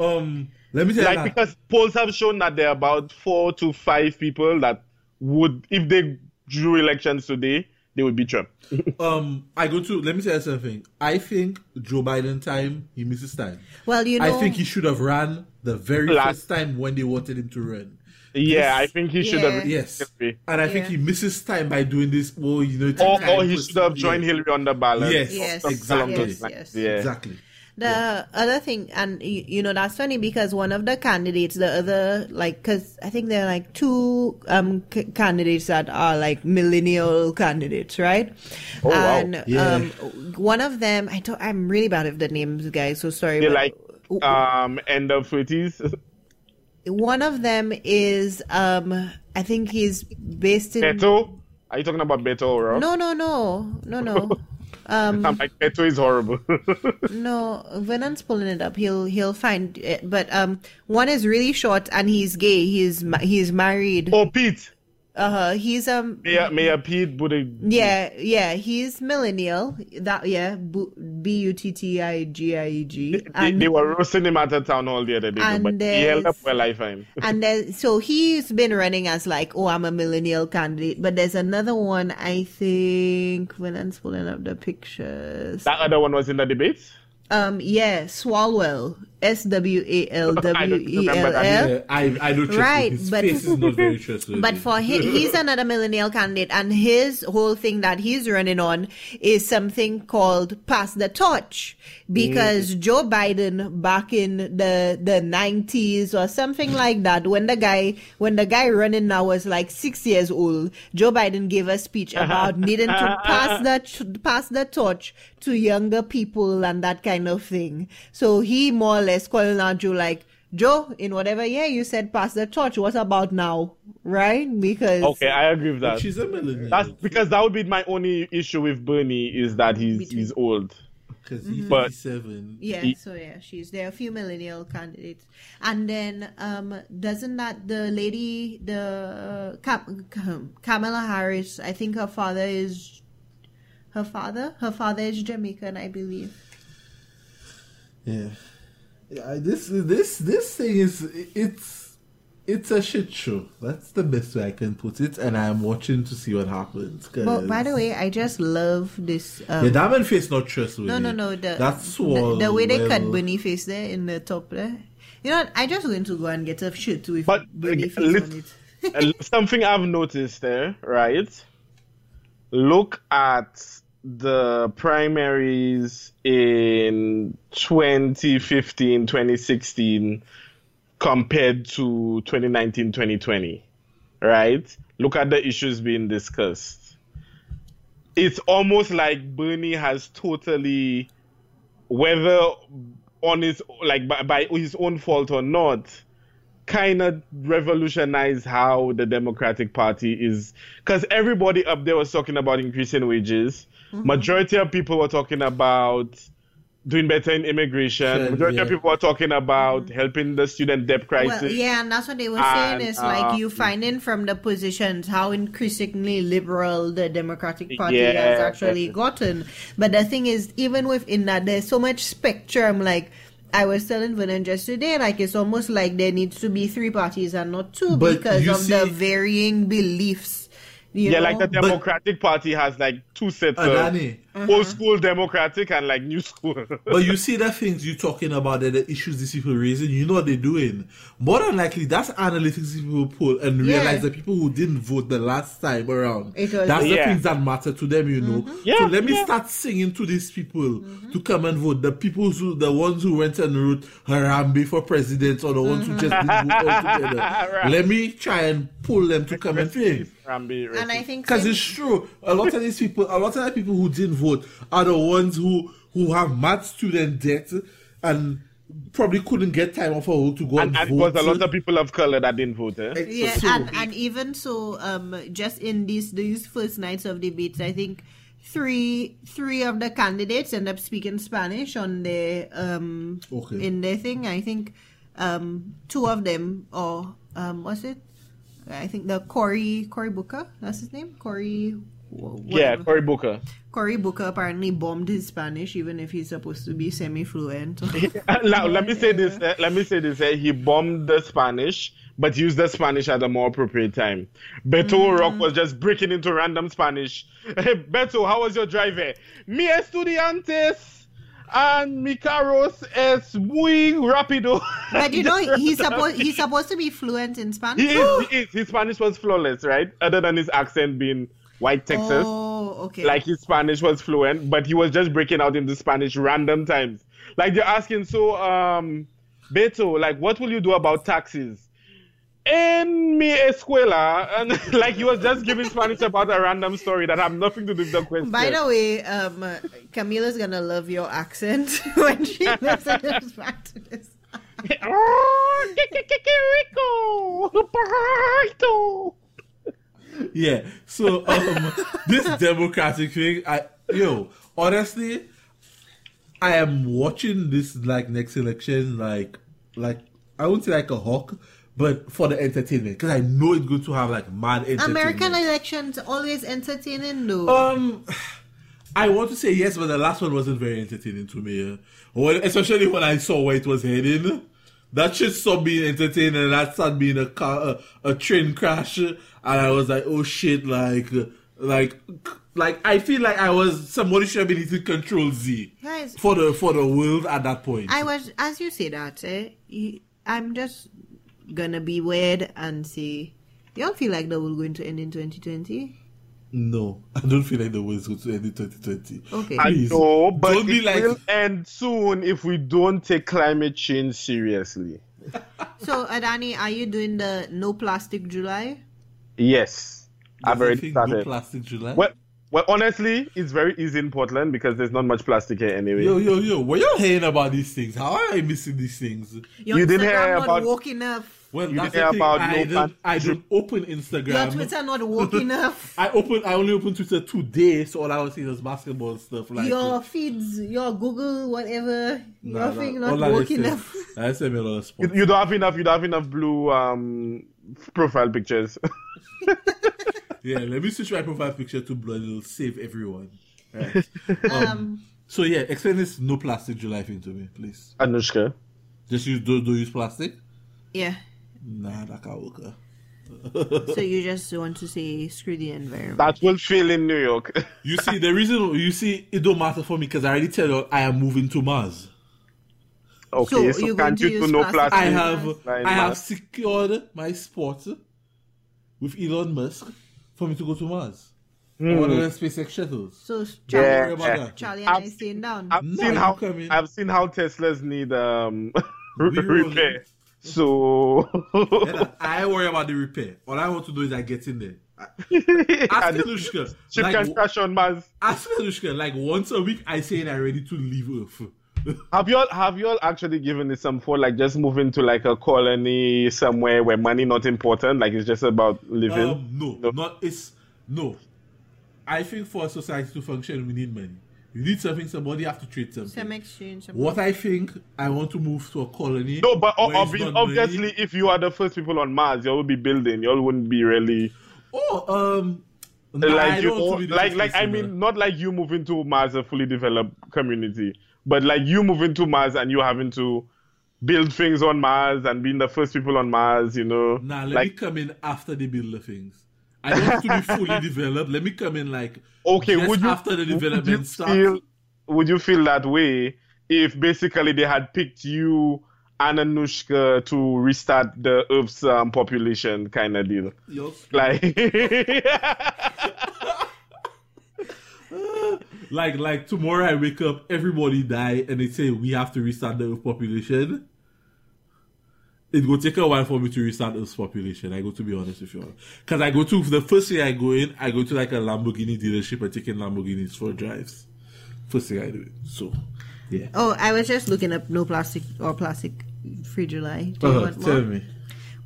um, let me tell you that. because polls have shown that there are about four to five people that would, if they drew elections today, they would beat Trump. um, I go to. Let me tell you something. I think Joe Biden time he misses time. Well, you know, I think he should have ran the very Last- first time when they wanted him to run. yeah, I think he should Yeah. have. Yes, Yeah. and I think he misses time by doing this. Well, you know, Or, or he for- should have joined yeah. Hillary on the ballot. Yes, Yes, exactly. yes, yes. Yeah. Exactly. The other thing, and you, you know, that's funny because one of the candidates, the other, like, because I think there are like two um c- candidates that are like millennial candidates, right? Oh, wow. Yeah. um, one of them, I don't, I'm really bad with the names, guys. So sorry. They but- like um end of thirties. one of them is um, I think he's based in. Beto. Are you talking about Beto or No, no, no, no, no. Um, I'm is horrible. No, Venant's pulling it up. He'll he'll find it. But um, one is really short and he's gay. He's he's married. oh, Pete. Uh, he's um Mayor, Mayor Pete Buttigieg. yeah yeah he's millennial. That yeah B U T T I G I E G. They, And they were roasting him at the town hall the other day, And but he held up well, I find. and then so he's been running as like oh I'm a millennial candidate. But there's another one I think Venant's pulling up the pictures. That other one was in the debate. Um yeah Swalwell S W A L W E L L. I I don't Right. But- face is not very trustworthy. But for him, he's another millennial candidate, and his whole thing that he's running on is something called "pass the torch," because mm. Joe Biden back in the the nineties or something like that, when the guy when the guy running now was like six years old, Joe Biden gave a speech about needing to pass the pass the torch to younger people and that kind of thing. So he more or less calling out Joe like. Joe, in whatever year you said pass the torch, what about now? Right? Because Okay, I agree with that. she's a millennial. That's because that would be my only issue with Bernie is that he's Between- he's old. because he's But- 57. Yeah, He- so yeah, she's there. A few millennial candidates, and then um, doesn't that the lady, the Kam- Kam- Kamala Harris? I think her father is her father. Her father is Jamaican, I believe. Yeah. yeah. This this this thing is it's it's a shit show. That's the best way I can put it, and I'm watching to see what happens. 'cause- But by the way, I just love this. Um, yeah, Diamond Face not trustworthy. no, no, no. The that's the, what the way they well, cut Bunny face there in the top there. You know, what? I just going to go and get a shirt with But, Bunny face on it. Something I've noticed there, right? Look at the primaries in 2015, 2016 compared to 2019, 2020, right? Look at the issues being discussed. It's almost like Bernie has totally, whether on his like by, by his own fault or not, kind of revolutionized how the Democratic Party is. Because everybody up there was talking about increasing wages. Mm-hmm. Majority of people were talking about doing better in immigration. Yeah, Majority of people were talking about helping the student debt crisis. Mm-hmm. Well, yeah, and that's what they were saying And, is like you um, finding from the positions how increasingly liberal the Democratic Party Yeah. has actually gotten. But the thing is, even within that, there's so much spectrum. Like I was telling Vernon just today, like it's almost like there needs to be three parties and not two But because you of the varying beliefs. You yeah, know? like the Democratic Party has like two sets of Adani. old school Democratic and like new school. But you see the things you're talking about, the, the issues these people raising, you know what they're doing. More than likely, that's analytics people pull and Yeah. realize the people who didn't vote the last time around. That's the Yeah. things that matter to them, you know. Mm-hmm. Yeah, so let me yeah. start singing to these people mm-hmm. to come and vote. The people who, the ones who went and wrote Harambe for president, or the ones who just didn't vote altogether. Right. Let me try and pull them to come and think. Rambi, and I think Because same- it's true. A lot of these people, a lot of the people who didn't vote are the ones who who have mad student debt and probably couldn't get time off of work to go and, and, and it vote. was a lot of people of color that didn't vote. Eh? Yeah so- and, and even so um just in these these first nights of debates i think three three of the candidates end up speaking spanish on their um Okay. in their thing i think um two of them or um what's it i think the cory cory booker that's his name cory wh- Yeah. Cory Booker. cory booker apparently bombed his spanish even if he's supposed to be semi-fluent now, let me say this. eh, let me say this. eh, he bombed the Spanish, but used the Spanish at a more appropriate time. Beto Mm. Rock was just breaking into random Spanish. Hey, Beto, how was your drive? eh? Mi estudiantes and mi carros es muy rápido. but you know he's supposed he's supposed to be fluent in spanish he is, he is. His Spanish was flawless, right? Other than his accent being white Texas. oh okay like his Spanish was fluent, but he was just breaking out into Spanish random times. Like they're asking, so um, Beto, like what will you do about taxes? En mi escuela, and like he was just giving Spanish about a random story that have nothing to do with the question. By the way, um, Camila's gonna love your accent when she listens back to this. Oh, que- que- que- rico. Yeah. So um, this democratic thing, I yo, honestly, I am watching this like next election like like I wouldn't say like a hawk, but for the entertainment because I know it's going to have like mad entertainment. American elections always entertaining though. Um, I want to say yes, but the last one wasn't very entertaining to me. When, especially when I saw where it was heading. That shit stopped being entertaining, and that started being a car, a, a train crash, and I was like, oh shit, like, like, like I feel like I was somebody should have been hitting Control Z Guys, for the for the world at that point. I was as you say that. Eh, I'm just gonna be weird and say, y'all feel like the world going to end in 2020? No, I don't feel like the world's going to end in 2020. Okay. I Please, know, but don't be it like- will end soon if we don't take climate change seriously. So, Adani, are you doing the no plastic July? Yes, I've already think no plastic July. Well, well, honestly, it's very easy in Portland because there's not much plastic here anyway. Yo, yo, yo, were you hearing about these things? How are I missing these things? Your You didn't hear not about- walking enough. Well, You that's hear the thing. about I, no don't, I plant- don't open Instagram. Your Instagram. Twitter not woke enough. I open. I only open Twitter today, so all I was seeing is basketball stuff. Like your feeds, your Google, whatever, Nah, your nah, thing all not that woke is enough. I send me a lot of You, sports. you don't have enough. You don't have enough blue um profile pictures. Yeah, let me switch my profile picture to blue and it'll save everyone. Right. Um, So yeah, explain this no plastic July thing to me, please. Anushka. Just use do do use plastic? yeah. Nah, that can't work. So you just want to say screw the environment. That will fail in New York. You see, the reason you see it don't matter for me because I already tell you I am moving to Mars. okay, So so, you're can't you use do no plastic? plastic? I have Like I have secured my spot with Elon Musk for me to go to Mars. Hmm. One of the SpaceX shuttles. So Charlie, Yeah. worry about that. Charlie and I I've- staying down. I've No, seen how come. I've seen how Teslas need um repair. So Yeah, I worry about the repair. All I want to do is I get in there. Ask And Anushka. ship Like, can crash on Mars. ask Anushka. Like once a week, I say I'm ready to leave Earth. Have you all have you all actually given it some thought, like just moving to like a colony somewhere where money not important, like it's just about living? Um, no, No. not it's no. I think for a society to function, we need money. You need something. Somebody have to treat something. Some exchange. Some What I think, I want to move to a colony. no, but o- obvi- obviously, if you are the first people on Mars, you all be building. You all wouldn't be really Oh, um, nah, I like you don't want know, to be the like like I mean, not like you moving to Mars, a fully developed community, but like you moving to Mars and you having to build things on Mars and being the first people on Mars. You know, Nah, let me like come in after they build the things. I don't have to be fully developed. Let me come in like okay, just would you after the development starts. feel would you feel that way if basically they had picked you and Anushka to restart the Earth's um, population kind of deal? Like, like like tomorrow I wake up, everybody die, and they say we have to restart the Earth population. It will take a while for me to restart this population. I go to be honest with you, because I go to the first thing I go in, I go to like a Lamborghini dealership and taking Lamborghinis for drives. First thing I do. So, yeah. Oh, I was just looking up no plastic or plastic free July. Do you Uh, want more? tell me.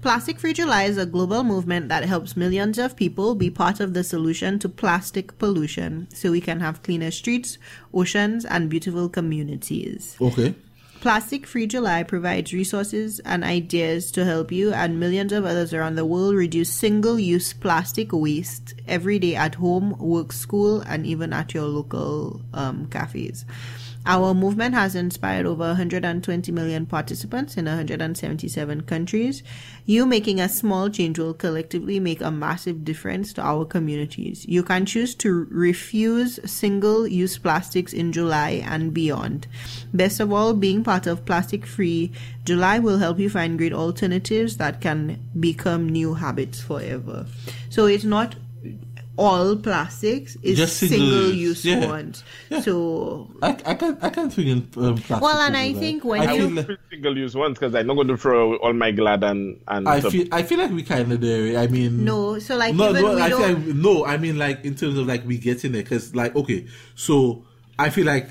Plastic Free July is a global movement that helps millions of people be part of the solution to plastic pollution so we can have cleaner streets, oceans, and beautiful communities. Okay. Plastic Free July provides resources and ideas to help you and millions of others around the world reduce single use plastic waste every day at home, work, school, and even at your local um, cafes. Our movement has inspired over 120 million participants in 177 countries. You making a small change will collectively make a massive difference to our communities. You can choose to refuse single use plastics in July and beyond. Best of all, being part of Plastic Free July will help you find great alternatives that can become new habits forever. So it's not all plastics, is Just single single use, use yeah. ones. So I, I can I can't think in um, plastic. Well, and I that. think when I you- feel like, single use ones because I'm not going to throw all my glad and and I stuff. feel I feel like we kind of there. I mean, no, so like no, even no, we I feel don't. like, no. I mean, like in terms of like we getting there, because like okay, so I feel like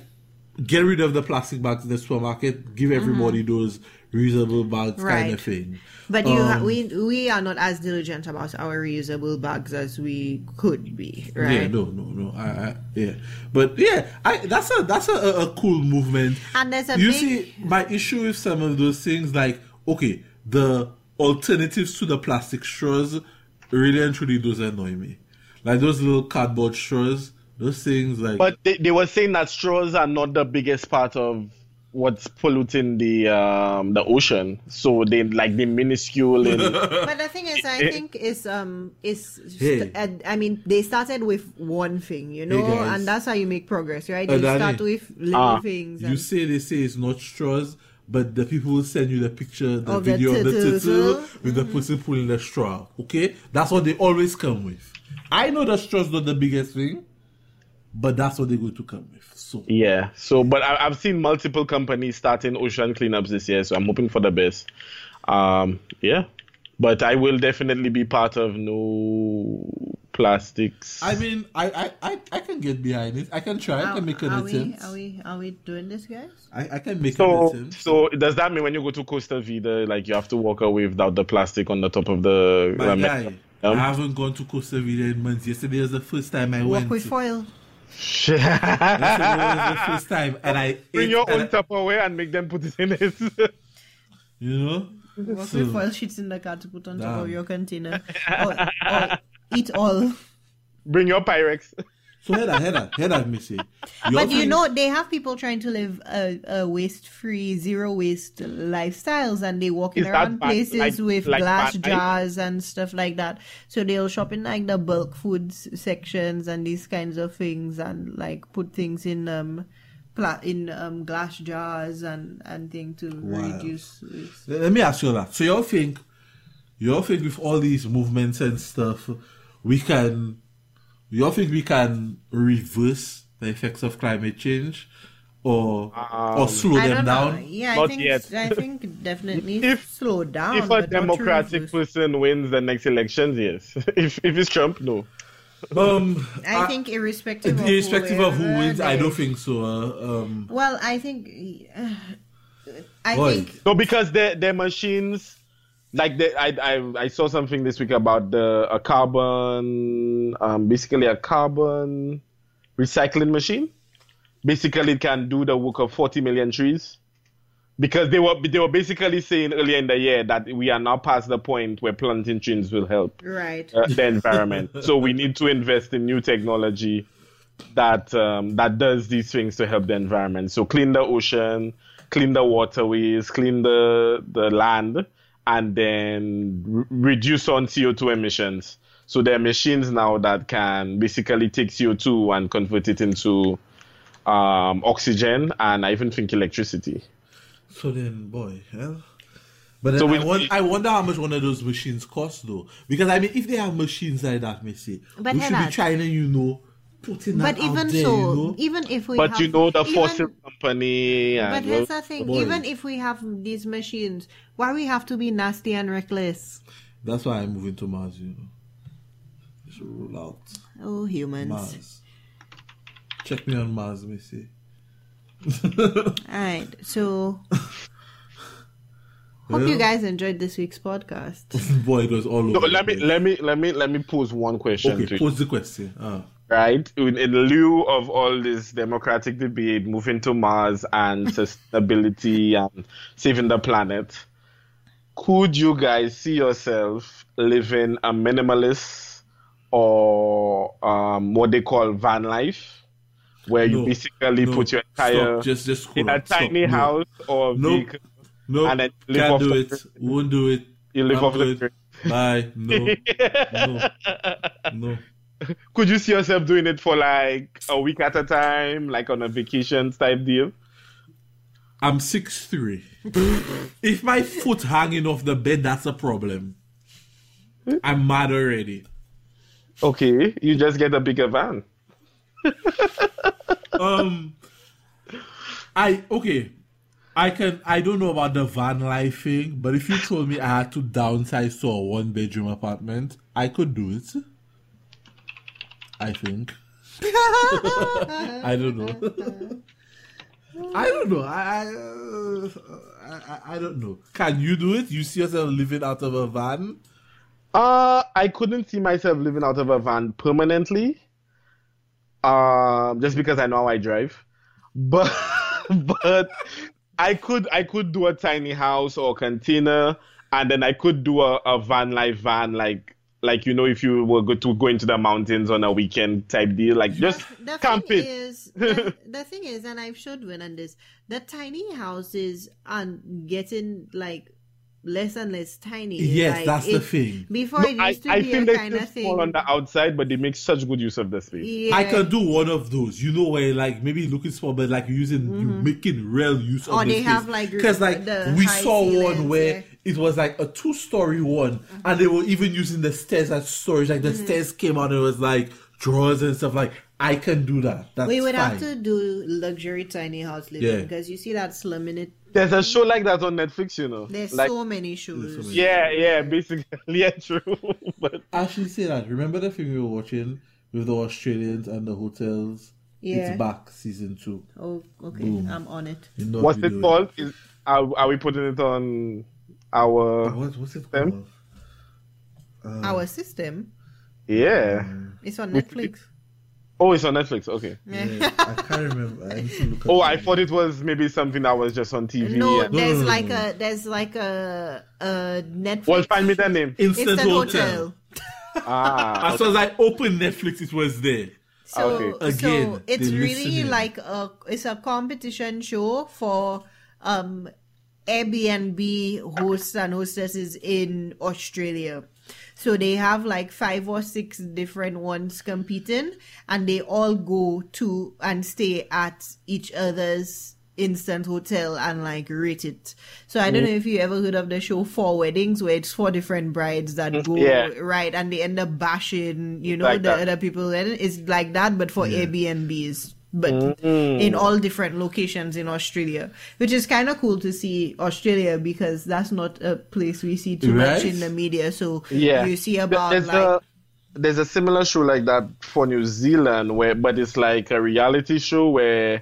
get rid of the plastic bags in the supermarket, give everybody those reusable bags, kind Mm-hmm. Of thing. But you, ha- Um, we we are not as diligent about our reusable bags as we could be, right? Yeah, no, no, no. I, I, yeah, but yeah, I that's a that's a, a, a cool movement. And there's a you big- see, my issue with some of those things, like okay, the alternatives to the plastic straws, really and truly, those annoy me. Like those little cardboard straws, those things, like But they, they were saying that straws are not the biggest part of what's polluting the um the ocean. So they like the minuscule and But the thing is, I think is um is Hey. st- uh, I mean they started with one thing, you know, guys. and that's how you make progress, right? Uh, You Danny. start with little Ah. things. you say they say it's not straws. But the people will send you the picture, the Of the video of the turtle. turtle with the person pulling the straw. Okay, that's what they always come with. I know the straw's not the biggest thing, but that's what they're going to come with. So yeah. So but I, I've seen multiple companies starting ocean cleanups this year, so I'm hoping for the best. Um yeah. But I will definitely be part of no plastics. I mean, I, I, I, I can get behind it. I can try. I can make an are we, attempt. are we are we doing this, guys? I, I can make an attempt. so does that mean when you go to Costa Vida, like you have to walk away without the plastic on the top of the? My guy, um, I haven't gone to Costa Vida in months. Yesterday was the first time I Walk went. with foil. Yesterday was the first time, and I Bring your and own I- Tupperware and make them put it in it. You know, Walk So- with foil sheets in the car to put on top of your container. or, or eat all. Bring your Pyrex. So head on, head on, head on, Missy. But you know, they have people trying to live a, a waste-free, zero-waste lifestyles, and they walking Is that around bad- places like- with like glass bad life? jars and stuff like that. So they'll shop in like the bulk foods sections and these kinds of things, and like put things in um, pla- in um glass jars and and thing to Wow. reduce waste. Let let me ask you that. So you all think, you all think with all these movements and stuff, we can, you all think we can reverse the effects of climate change, or or slow I them don't know. down? Yeah, I think yet. I think definitely If- slow down. if a but not to democratic person wins the next elections, yes. if if it's Trump, no. Um, I think irrespective of irrespective of who whoever, wins, I don't think so. Uh, um, Well, I think. Uh, I Boy. think. No, because their their machines, like they, I I I saw something this week about the a carbon, um, basically a carbon recycling machine. Basically, it can do the work of 40 million trees. Because they were they were basically saying earlier in the year that we are now past the point where planting trees will help Right. uh, the environment. so we need to invest in new technology that um, that does these things to help the environment. So clean the ocean, clean the waterways, clean the the land, and then re- reduce on CO two emissions. So there are machines now that can basically take CO two and convert it into um, oxygen and I even think electricity. so then, boy, hell. But then So I, we- won- I wonder how much one of those machines cost, though. Because I mean, if they have machines like that, Missy, we should be Hannah- trying to, you know, putting that But even there, so, you know? even if we But have, you know the even- fossil company But here's the thing: boy. even if we have these machines, why we have to be nasty and reckless? That's why I'm moving to Mars, you know. Just roll out. Oh, humans! Mars. Check me on Mars, Missy. All right, so hope you guys enjoyed this week's podcast. Boy, it was all over. No, let me let me let me let me pose one question Okay, to you. pose the question. Ah. Right? In, in lieu of all this democratic debate, moving to Mars and sustainability and saving the planet, could you guys see yourself living a minimalist or um, what they call van life, where you basically no, put your entire stop, just just in a on, stop, tiny no. house or No. vehicle, No, and then live can't off do the it. grid. Won't do it. you live I'm off the grid. Bye. No, no, no. Could you see yourself doing it for like a week at a time, like on a vacation type deal? I'm six three. if my foot hanging off the bed, that's a problem. I'm mad already. Okay, you just get a bigger van. Um, I okay. I can. I don't know about the van life thing, but if you told me I had to downsize to a one bedroom apartment, I could do it. I think. I don't know. I don't know. I I, uh, I I- I don't know. Can you do it? You see yourself living out of a van? Uh, I couldn't see myself living out of a van permanently. Um, just because I know how I drive, but but I could I could do a tiny house or container, and then I could do a, a van life van like like you know if you were to go into the mountains on a weekend type deal like just the camp thing it. is, the, the thing is, and I've showed Win on this, the tiny houses are getting like less and less tiny. Yes, Like, that's the thing. Before it I, used to I be think a they're kind of thing. small on the outside, but they make such good use of the space. yeah. I can do one of those. You know where like maybe looking small, but like using you mm-hmm. making real use oh, of Or the they space. have, like, because like the we high saw one where yeah. it was like a two story one, uh-huh. and they were even using the stairs as storage. Like the mm-hmm. stairs came out, and it was like drawers and stuff. Like I can do that. That's We would fine. have to do luxury tiny house living Yeah. because you see that slim in it There's a show like that on Netflix, you know. There's like, so many shows. so many. yeah, yeah, basically, yeah, true. but Actually, say that. Remember the film we were watching with the Australians and the hotels? Yeah. It's back, season two. Oh, okay. Boom. I'm on it. You know what's it called? Is are, are we putting it on our? What, what's it Them? called? Uh, Our system Yeah. It's on We- Netflix. Oh, it's on Netflix. Okay. yeah, I can't remember. I need to look Oh, I thought it was maybe something that was just on TV. No, and- there's no, no, like a there's like a a Netflix. Well, find me the name. Instant, Instant Hotel. Hotel. Ah, As soon as I opened Netflix, it was there. So, Okay. Again, so it's really listening. like a it's a competition show for um Airbnb hosts and hostesses in Australia. So they have like five or six different ones competing and they all go to and stay at each other's instant hotel and like rate it. So I don't mm. know if you ever heard of the show Four Weddings where it's four different brides that mm, go Yeah. right and they end up bashing, you know, Like the that. other people. And it's like that but for Airbnbs. But Mm. in all different locations in Australia, which is kind of cool to see Australia because that's not a place we see too much in the media. So yeah. you see about there's like a there's a similar show like that for New Zealand where but it's like a reality show where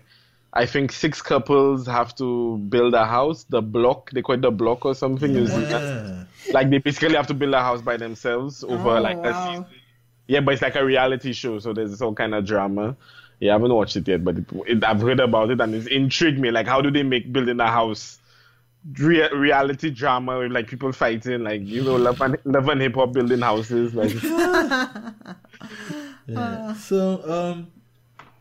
I think six couples have to build a house, the block, they call it the block or something. New Zealand. Like they basically have to build a house by themselves over Oh, like a season. Yeah, but it's like a reality show, so there's all kind of drama. Yeah, I haven't watched it yet, but it, it, I've heard about it and it's intrigued me. Like, how do they make building a house Rea- reality drama with like people fighting, like you know, love and, love and hip hop building houses, like yeah. So, um,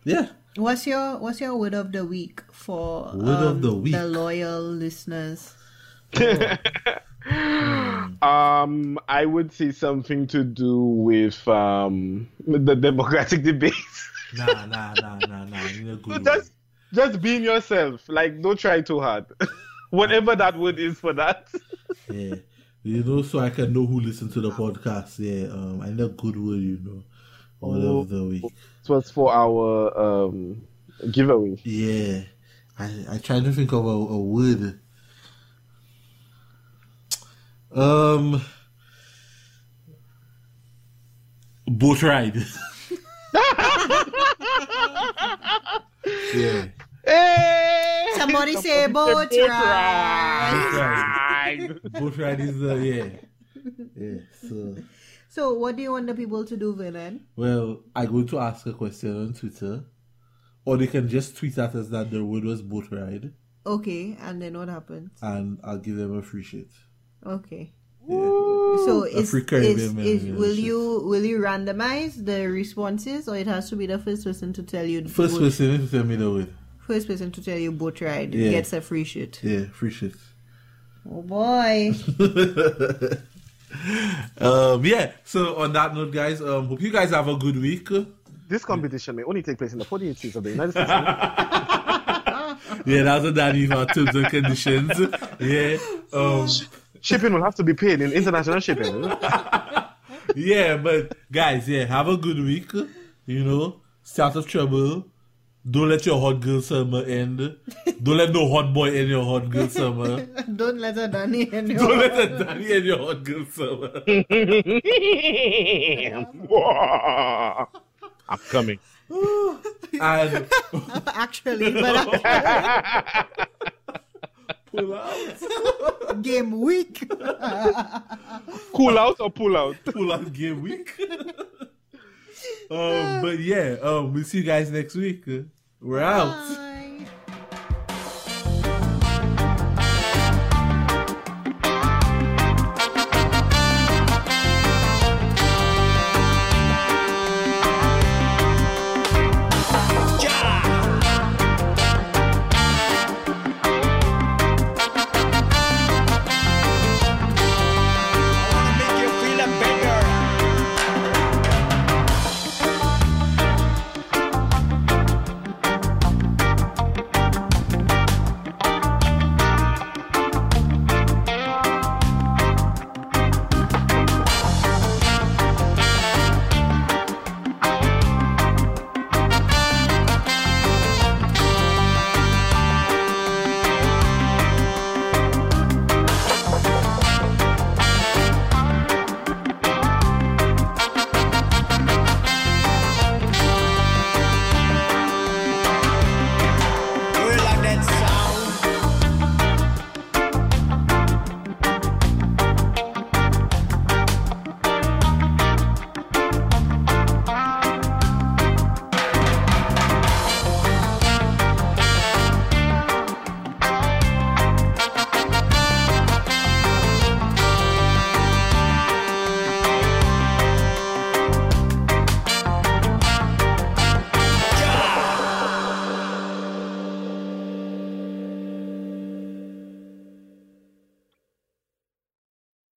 yeah. What's your what's your word of the week for Word of um, the week. the loyal listeners? um, I would say something to do with um the democratic debate. Nah, nah, nah, nah, nah. You know, good just just being yourself. Like, don't try too hard. Whatever that word is for that. Yeah. You know, so I can know who listens to the podcast. Yeah. Um, I need a good word, you know. Word of the week. This was for our um giveaway. Yeah. I I tried to think of a, a word. Um. Boat ride. yeah. Hey! Somebody say boat boat ride. Boat ride. Boat ride is the yeah. Yeah. So So what do you want the people to do, Vernon? well, I'm going to ask a question on Twitter. Or they can just tweet at us that the word was boat ride Okay, and then what happens? and I'll give them a free shit. Okay. Yeah. So A is, free is, is will you will you randomize the responses or it has to be the first person to tell you First boat- person to tell me the word. first person to tell you boat ride Yeah. gets a free shit. Yeah, free shit. Oh boy. um, yeah. So on that note, guys, um, hope you guys have a good week. This competition may only take place in the 48 states of the United States. Yeah, that's what that is our terms and conditions. Yeah. Um, shipping will have to be paid in international shipping. yeah, but guys, yeah, have a good week. You know, stay out of trouble. Don't let your hot girl summer end. Don't let no hot boy end your hot girl summer. Don't let her Danny in Don't let a daddy end your hot girl summer. I'm coming. And actually, but pull out. game week. Cool out or pull out? Pull out game week. um, but yeah, um, we'll see you guys next week. We're out. Bye.